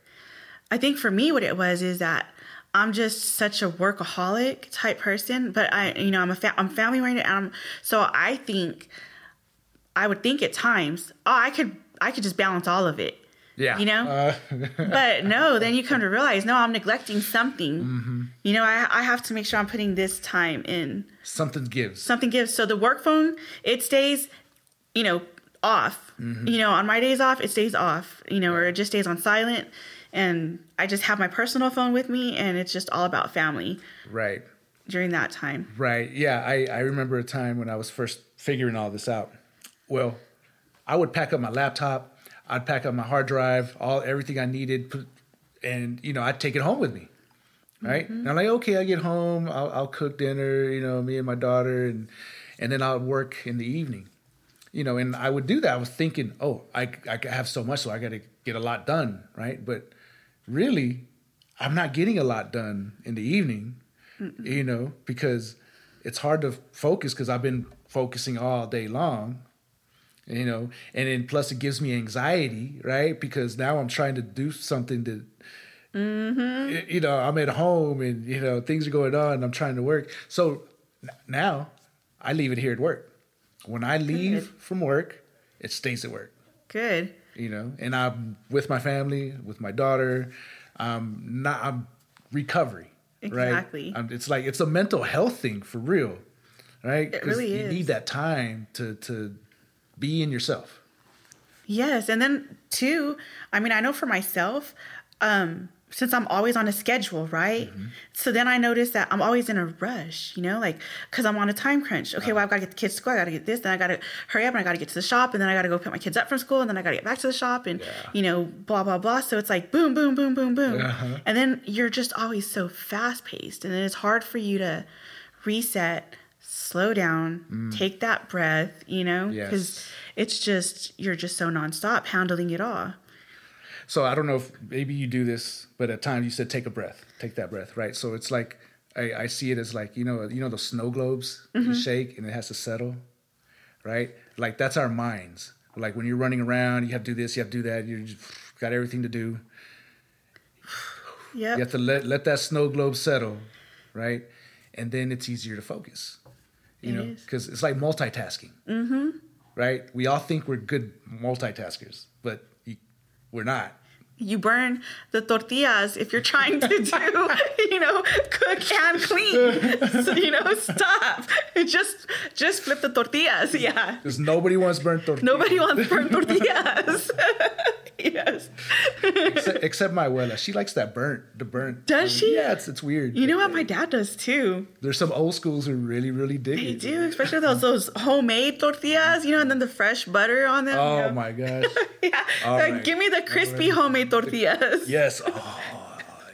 S2: I think for me, what it was is that I'm just such a workaholic type person, but I, you know, I'm a fa- I'm family oriented, and I'm, so I think I would think at times, oh, I could I could just balance all of it,
S1: Yeah.
S2: you know.
S1: Uh,
S2: but no, then you come to realize, no, I'm neglecting something.
S1: Mm-hmm.
S2: You know, I I have to make sure I'm putting this time in.
S1: Something gives.
S2: Something gives. So the work phone, it stays, you know, off.
S1: Mm-hmm.
S2: You know, on my days off, it stays off. You know, or it just stays on silent. And I just have my personal phone with me, and it's just all about family
S1: Right.
S2: during that time.
S1: Right. Yeah. I, I remember a time when I was first figuring all this out. Well, I would pack up my laptop, I'd pack up my hard drive, all everything I needed, put, and you know, I'd take it home with me. Right. Mm-hmm. And I'm like, okay, I get home, I'll, I'll cook dinner, you know, me and my daughter, and and then I'll work in the evening. You know, and I would do that. I was thinking, oh, I, I have so much, so I got to get a lot done, right? But really, I'm not getting a lot done in the evening you know, because it's hard to focus because I've been focusing all day long, you know, and then plus it gives me anxiety, right? Because now I'm trying to do something that, y- you know, I'm at home and, you know, things are going on and I'm trying to work. So now I leave it here at work. When I leave from work, it stays at work
S2: Good.
S1: you know and i'm with my family with my daughter I'm not i'm recovery
S2: Exactly.
S1: right um, it's like it's a mental health thing for real right
S2: It really is.
S1: you need that time to to be in yourself
S2: Yes, and then two, I mean, I know for myself, um, since I'm always on a schedule, right?
S1: Mm-hmm.
S2: So then I notice that I'm always in a rush, you know, like because I'm on a time crunch. Okay, well, I've got to get the kids to school. I got to get this, then I got to hurry up, and I got to get to the shop, and then I got to go pick my kids up from school, and then I got to get back to the shop, and
S1: Yeah.
S2: you know, blah blah blah. So it's like boom, boom, boom, boom, boom,
S1: Uh-huh.
S2: and then you're just always so fast paced, and then it's hard for you to reset, slow down, take that breath, you know,
S1: Mm. Yes.
S2: because it's just you're just so nonstop handling it all.
S1: So i don't know if maybe you do this but at times you said take a breath take that breath right so it's like i, I see it as like you know you know those snow globes you shake and it has to settle right like that's our minds like when you're running around you have to do this you have to do that you got everything to do
S2: Yep.
S1: You have to let let that snow globe settle, right? And then it's easier to focus. You
S2: It
S1: know, because it's like multitasking. Mm-hmm. Right? We all think we're good multitaskers, but you, we're not.
S2: You burn the tortillas if you're trying to do, you know, cook and clean. So, you know, stop. Just just flip the tortillas. Yeah.
S1: Because nobody wants burnt tortillas.
S2: Nobody wants burnt tortillas. yes.
S1: except, except my abuela. She likes that burnt, the burnt.
S2: Does she?
S1: Yeah, it's it's weird.
S2: You know what? My dad does too.
S1: There's some old schools who really really dig
S2: They
S1: it.
S2: do, especially those those homemade tortillas, you know, and then the fresh butter on them. you
S1: Oh
S2: know.
S1: my gosh.
S2: Yeah.
S1: Oh
S2: like,
S1: right.
S2: Give me the crispy homemade tortillas.
S1: yes. Oh,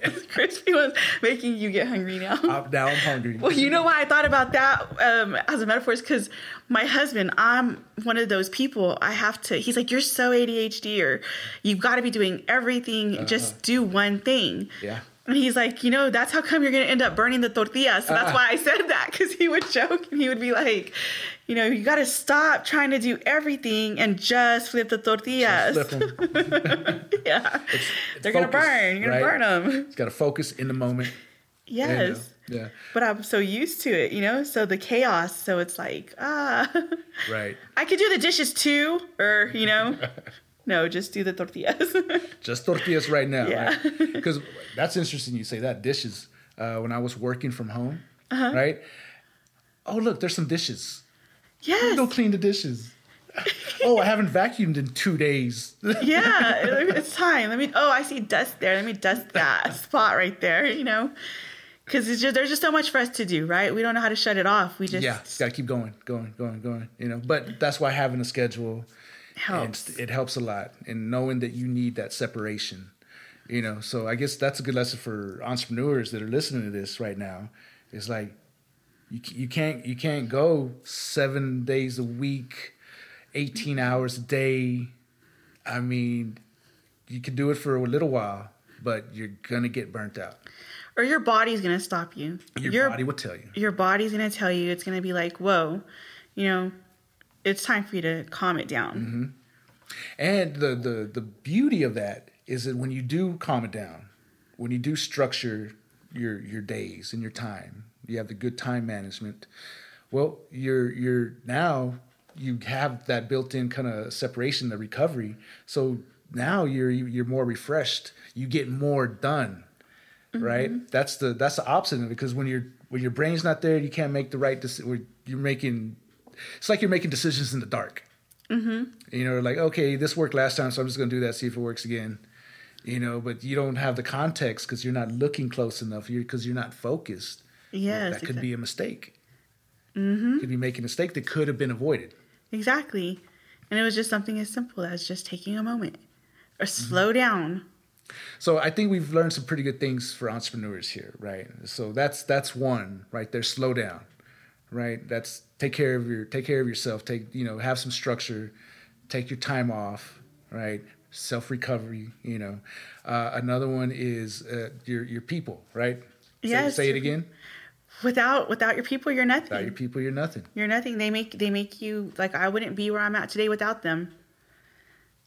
S2: crispy ones making you get hungry now.
S1: I'm, now I'm hungry.
S2: Well, you know why I thought about that um, as a metaphor is because my husband, I'm one of those people. I have to. He's like, you're so ADHD, or you've got to be doing everything. Just do one thing.
S1: Yeah.
S2: And he's like, you know, that's how come you're gonna end up burning the tortillas. So that's
S1: Ah.
S2: why I said that because he would joke and he would be like, you know, you got to stop trying to do everything and just flip the tortillas.
S1: Flip 'em.
S2: yeah, they're gonna burn. You're gonna burn them.
S1: It's got to focus in the moment. you know?
S2: Yes.
S1: Yeah.
S2: But I'm so used to it, you know? So the chaos. So it's like, ah,
S1: Right.
S2: I could do the dishes too, or, you know, no, just do the tortillas.
S1: Just tortillas right now.
S2: Yeah.
S1: Because that's interesting you say that. Dishes. Uh, when I was working from home,
S2: Uh-huh.
S1: right? Oh, look, there's some dishes.
S2: yes.
S1: Go clean the dishes. oh, I haven't vacuumed in two days.
S2: yeah, it's time. Let me. Oh, I see dust there. Let me dust that spot right there. You know, because there's just so much for us to do, right? We don't know how to shut it off. We just
S1: yeah, gotta keep going, going, going, going. You know, but that's why having a schedule
S2: helps.
S1: It helps a lot, and knowing that you need that separation. You know, so I guess that's a good lesson for entrepreneurs that are listening to this right now. It's like you you can't you can't go seven days a week, eighteen hours a day. I mean, you can do it for a little while, but you're gonna get burnt out.
S2: Or your body's gonna stop you.
S1: Your, body will tell you.
S2: Your body's gonna tell you. It's gonna be like, whoa, you know, it's time for you to calm it down.
S1: Mm-hmm. And the the the beauty of that is that when you do calm it down, when you do structure your your days and your time, you have the good time management. Well, you're you're now you have that built-in kind of separation, the recovery. So now you're you're more refreshed. You get more done, mm-hmm. right? That's the that's the opposite of it because when you're when your brain's not there, you can't make the right decision. You're making it's like you're making decisions in the dark. Mm-hmm. You know, like okay, this worked last time, so I'm just gonna do that, see if it works again. You know, but you don't have the context because you're not looking close enough. You're because you're not focused.
S2: Yes,
S1: that could exactly. be a mistake. Mm-hmm. Could be making a mistake that could have been avoided.
S2: Exactly, and it was just something as simple as just taking a moment or mm-hmm. slow mm-hmm. down.
S1: So I think we've learned some pretty good things for entrepreneurs here, right? So that's that's one right there. Slow down, right? That's take care of your take care of yourself. Take you know have some structure. Take your time off, right? Self recovery. You know, uh, another one is uh, your your people, right?
S2: Yes.
S1: Say, say it again.
S2: Without without your people, you're nothing.
S1: Without your people, you're nothing.
S2: You're nothing. They make they make you like I wouldn't be where I'm at today without them.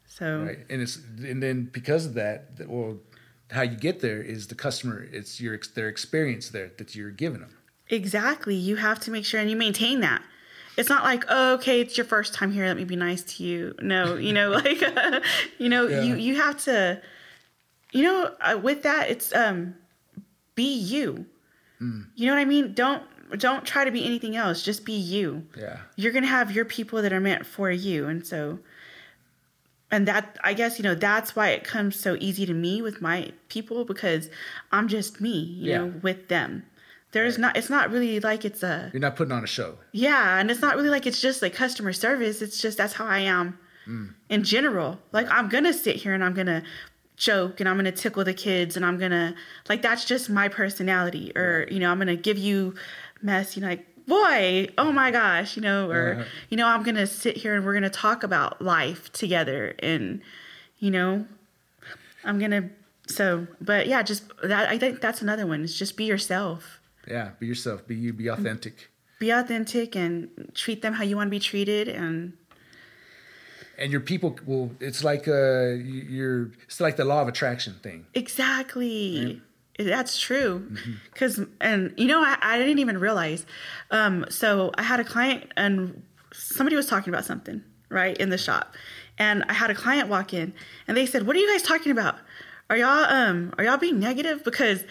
S2: So
S1: right, and it's and then because of that, well, how you get there is the customer. It's your their experience there that you're giving them.
S2: Exactly. You have to make sure and you maintain that. It's not like, oh, okay, it's your first time here. Let me be nice to you. No, you know, like, uh, you know, yeah. you you have to, you know, uh, with that, it's um, be you. Mm. You know what I mean? Don't don't try to be anything else. Just be you.
S1: Yeah.
S2: You're gonna have your people that are meant for you, and so, and that I guess you know that's why it comes so easy to me with my people because I'm just me. You yeah. know, with them there's not it's not really like it's a
S1: you're not putting on a show.
S2: Yeah and it's not really like it's just like customer service it's just that's how i am mm. in general. Like i'm gonna sit here and i'm gonna joke and i'm gonna tickle the kids and i'm gonna like that's just my personality or you know i'm gonna give you mess you know like boy oh my gosh you know or you know i'm gonna sit here and we're gonna talk about life together and you know i'm gonna so but yeah just that i think that's another one is just be yourself
S1: yeah, be yourself. Be you. Be authentic.
S2: Be authentic and treat them how you want to be treated, and
S1: and your people will. It's like uh, you're. It's like the law of attraction thing.
S2: Exactly. Right? That's true. Because mm-hmm. and you know I, I didn't even realize. Um, so I had a client and somebody was talking about something right in the shop, and I had a client walk in and they said, "What are you guys talking about? Are y'all um are y'all being negative?" Because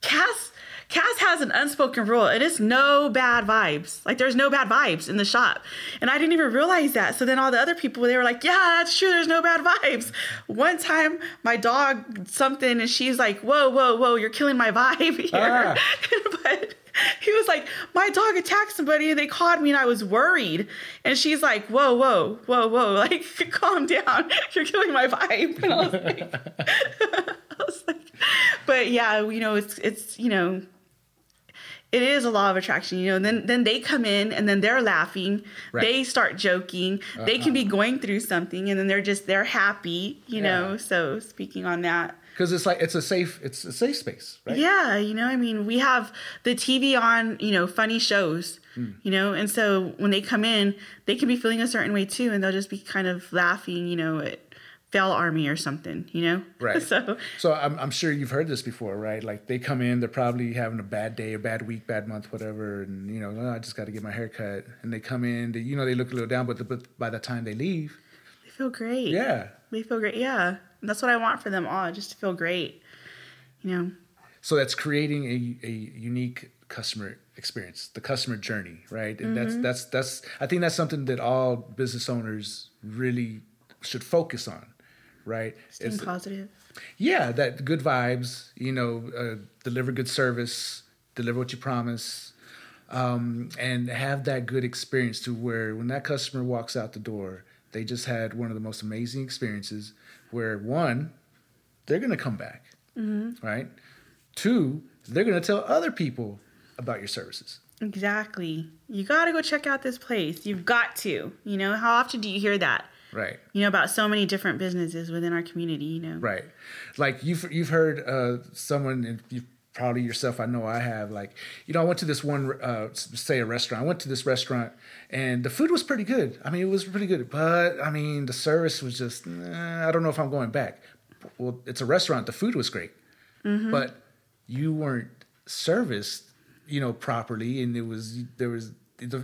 S2: Cass Cass has an unspoken rule. It is no bad vibes. Like there's no bad vibes in the shop. And I didn't even realize that. So then all the other people, they were like, yeah, that's true. There's no bad vibes. One time my dog something and she's like, whoa, whoa, whoa, you're killing my vibe here. Ah. but he was like, my dog attacked somebody and they called me and I was worried. And she's like, whoa, whoa, whoa, whoa, like calm down. You're killing my vibe. And I was like, I was like but yeah, you know, it's, it's, you know, it is a law of attraction, you know. And then then they come in and then they're laughing. Right. They start joking. Uh-huh. They can be uh-huh. going through something and then they're just they're happy, you yeah. know. So speaking on that,
S1: because it's like it's a safe it's a safe space, right?
S2: Yeah, you know. I mean, we have the TV on, you know, funny shows, mm. you know, and so when they come in, they can be feeling a certain way too, and they'll just be kind of laughing, you know, at Fail Army or something, you know?
S1: Right. so, so I'm, I'm sure you've heard this before, right? Like they come in, they're probably having a bad day, a bad week, bad month, whatever, and you know, oh, I just got to get my hair cut. And they come in, they, you know, they look a little down, but, the, but by the time they leave,
S2: they feel great.
S1: Yeah.
S2: They feel great. Yeah. And that's what I want for them all, just to feel great, you know?
S1: So that's creating a, a unique customer experience, the customer journey, right? And that's mm-hmm. that's that's I think that's something that all business owners really should focus on, right?
S2: Staying
S1: It's-
S2: positive.
S1: yeah, that good vibes, you know, uh, deliver good service, deliver what you promise, um, and have that good experience to where when that customer walks out the door, they just had one of the most amazing experiences where one, they're going to come back, right? Two, they're going to tell other people about your services.
S2: Exactly. You got to go check out this place. You've got to. You know, how often do you hear that?
S1: Right.
S2: You know, about so many different businesses within our community, you know.
S1: Right. Like you've you've heard uh, someone and you probably yourself. I know I have. Like you know, I went to this one, uh, say a restaurant. I went to this restaurant and the food was pretty good. I mean, it was pretty good, but I mean, the service was just. I don't know if I'm going back. Well, it's a restaurant. The food was great, but you weren't serviced, you know, properly, and it was there was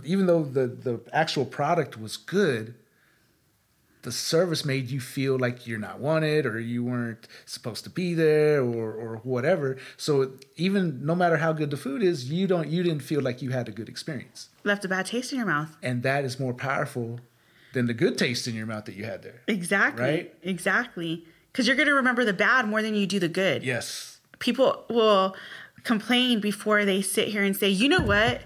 S1: even though the the actual product was good the service made you feel like you're not wanted or you weren't supposed to be there or or whatever so even no matter how good the food is you don't you didn't feel like you had a good experience
S2: Left a bad taste in your mouth.
S1: and that is more powerful than the good taste in your mouth that you had there
S2: Exactly.
S1: Right?
S2: Exactly. Because you're going to remember the bad more than you do the good.
S1: yes
S2: People will complain before they sit here and say, you know what?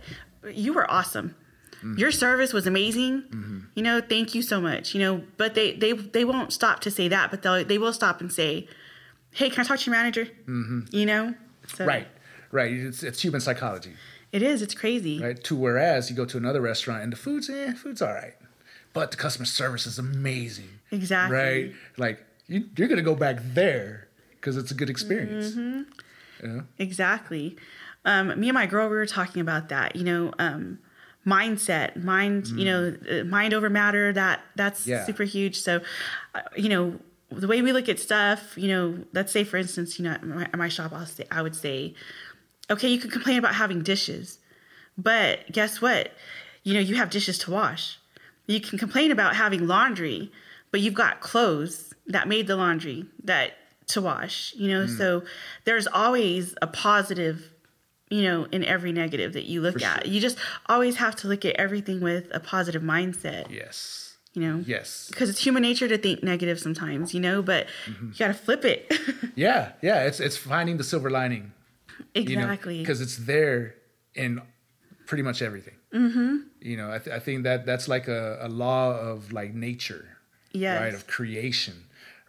S2: You were awesome.
S1: Mm-hmm.
S2: Your service was amazing. You know, thank you so much. You know, but they they they won't stop to say that, but they they will stop and say, "Hey, can I talk to your manager?" Mm-hmm. You know, so
S1: right right it's, it's human psychology
S2: It is. It's crazy.
S1: right to whereas you go to another restaurant and the food's eh, food's all right but the customer service is amazing
S2: Exactly.
S1: right like you, you're gonna go back there because it's a good experience
S2: Mm-hmm.
S1: you know?
S2: Exactly. Um, me and my girl, we were talking about that. You know, um, mindset, mind. You know, uh, mind over matter. That that's
S1: Yeah.
S2: super huge. So, uh, you know, the way we look at stuff. You know, let's say for instance, you know, at my, at my shop, I'll say, I would say, okay, you can complain about having dishes, but guess what? You know, you have dishes to wash. You can complain about having laundry, but you've got clothes that made the laundry that to wash, you know? So there's always a positive, you know, in every negative that you look
S1: For
S2: at.
S1: sure.
S2: You just always have to look at everything with a positive mindset,
S1: yes
S2: you know?
S1: yes
S2: Because it's human nature to think negative sometimes, you know, but
S1: Mm-hmm.
S2: you got to flip it.
S1: Yeah, yeah, it's it's finding the silver lining.
S2: exactly.
S1: Because it's there in pretty much everything. Mm-hmm. You know, I, th- I think that that's like a, a law of like nature,
S2: yes.
S1: right? Of creation,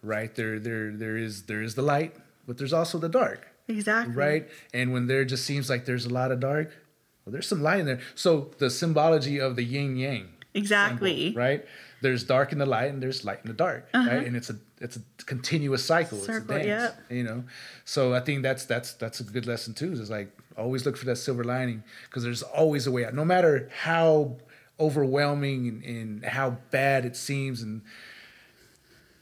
S1: right? There, there, there is there is the light, but there's also the dark,
S2: exactly.
S1: right? And when there just seems like there's a lot of dark, well, there's some light in there. So the symbology of the yin yang,
S2: Exactly.
S1: symbol, right? There's dark in the light and there's light in the dark, right? And it's a it's a continuous cycle.
S2: Uh-huh. Circle,
S1: it's a dance,
S2: yep.
S1: you know. So I think that's that's that's a good lesson too. Is like always look for that silver lining because there's always a way out, no matter how overwhelming and, and how bad it seems. And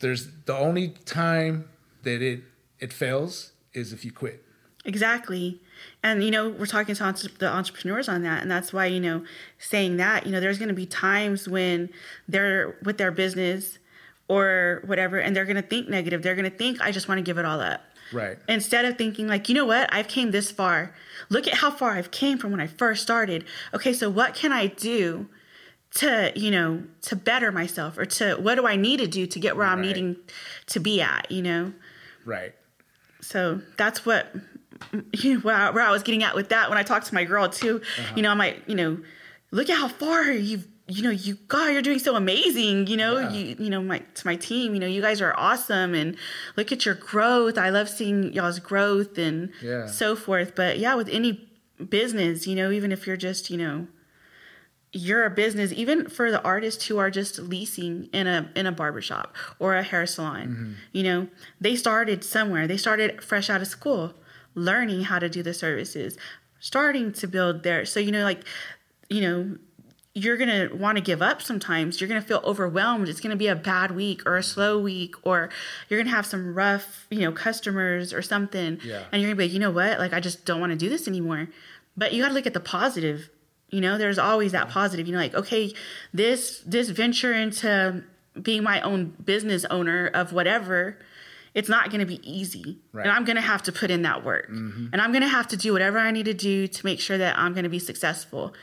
S1: there's the only time that it it fails is if you quit.
S2: Exactly. And, you know, we're talking to entre- the entrepreneurs on that. And that's why, you know, saying that, you know, there's going to be times when they're with their business or whatever, and they're going to think negative. They're going to think, I just want to give it all up.
S1: Right.
S2: Instead of thinking like, you know what, I've came this far. Look at how far I've came from when I first started. Okay, so what can I do to, you know, to better myself or to what do I need to do to get where I'm needing to be at, you know?
S1: Right.
S2: So that's what you know, where I, where I was getting at with that when I talked to my girl too. Uh-huh. You know, I'm like, you know, look at how far you've you know, you God, you're doing so amazing. You know,
S1: Yeah.
S2: you you know, my to my team, you know, you guys are awesome and look at your growth. I love seeing y'all's growth and
S1: Yeah.
S2: so forth. But yeah, with any business, you know, even if you're just, you know, you're a business even for the artists who are just leasing in a in a barbershop or a hair salon mm-hmm. you know they started somewhere. They started fresh out of school learning how to do the services starting to build their so you know like you know you're gonna want to give up sometimes. You're gonna feel overwhelmed. It's gonna be a bad week or a slow week or you're gonna have some rough you know customers or something.
S1: Yeah.
S2: and you're gonna be like you know what? Like i just don't want to do this anymore. But you got to look at the positive you know there's always that positive you know like okay this this venture into being my own business owner of whatever it's not going to be easy.
S1: Right.
S2: And I'm going to have to put in that work. Mm-hmm. And I'm going to have to do whatever I need to do to make sure that I'm going to be successful.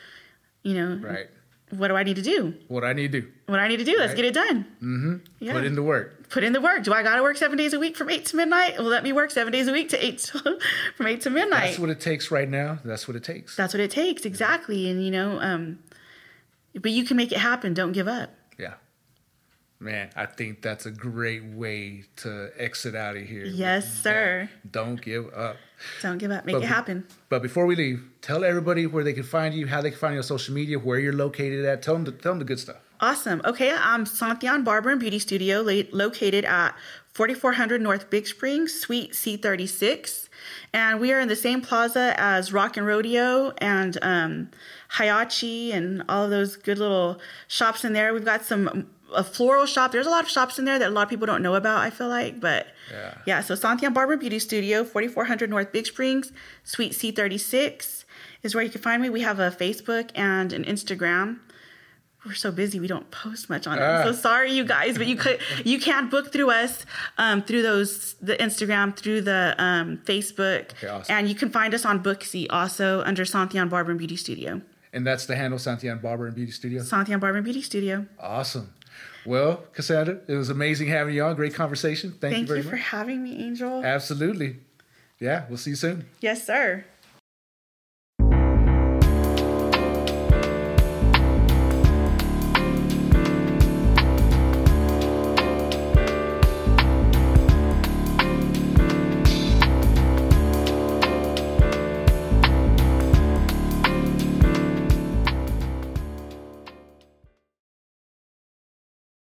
S2: You know,
S1: Right.
S2: What do I need to do?
S1: What I need to do.
S2: What I need to do, let's get it done. Mm-hmm. Yeah.
S1: Put in the work.
S2: put in the work. Do I got to work seven days a week from eight to midnight? Well, let me work seven days a week to eight to, from eight to midnight.
S1: That's what it takes right now. That's what it takes.
S2: That's what it takes exactly. And you know, um, but you can make it happen. Don't give up.
S1: Man, I think that's a great way to exit out of here.
S2: Yes, sir.
S1: Don't give up.
S2: Don't give up. Make
S1: But-
S2: it happen.
S1: But before we leave, tell everybody where they can find you, how they can find you on social media, where you're located at. Tell them the, tell them the good stuff.
S2: Awesome. Okay, I'm Santillan Barber and Beauty Studio, located at 4400 North Big Spring, Suite C36, and we are in the same plaza as Rock and Rodeo and um, Hayachi and all of those good little shops in there. We've got some a floral shop. There's a lot of shops in there that a lot of people don't know about. I feel like, but
S1: Yeah.
S2: yeah. So Santillan Barber Beauty Studio, 4400 North Big Springs, Suite C36 is where you can find me. We have a Facebook and an Instagram we're so busy we don't post much on it.
S1: Ah.
S2: so sorry, you guys, but you could you can book through us um, through those the Instagram, through the um, Facebook,
S1: Okay, awesome.
S2: and you can find us on Booksy also under Santillan Barber and Beauty Studio.
S1: And that's the handle, Santillan Barber and Beauty Studio.
S2: Santillan Barber and Beauty Studio.
S1: Awesome. Well, Casandra, it was amazing having you on. Great conversation. Thank, you very much.
S2: Thank you for having me, Angel.
S1: Absolutely. Yeah, we'll see you soon.
S2: yes, sir.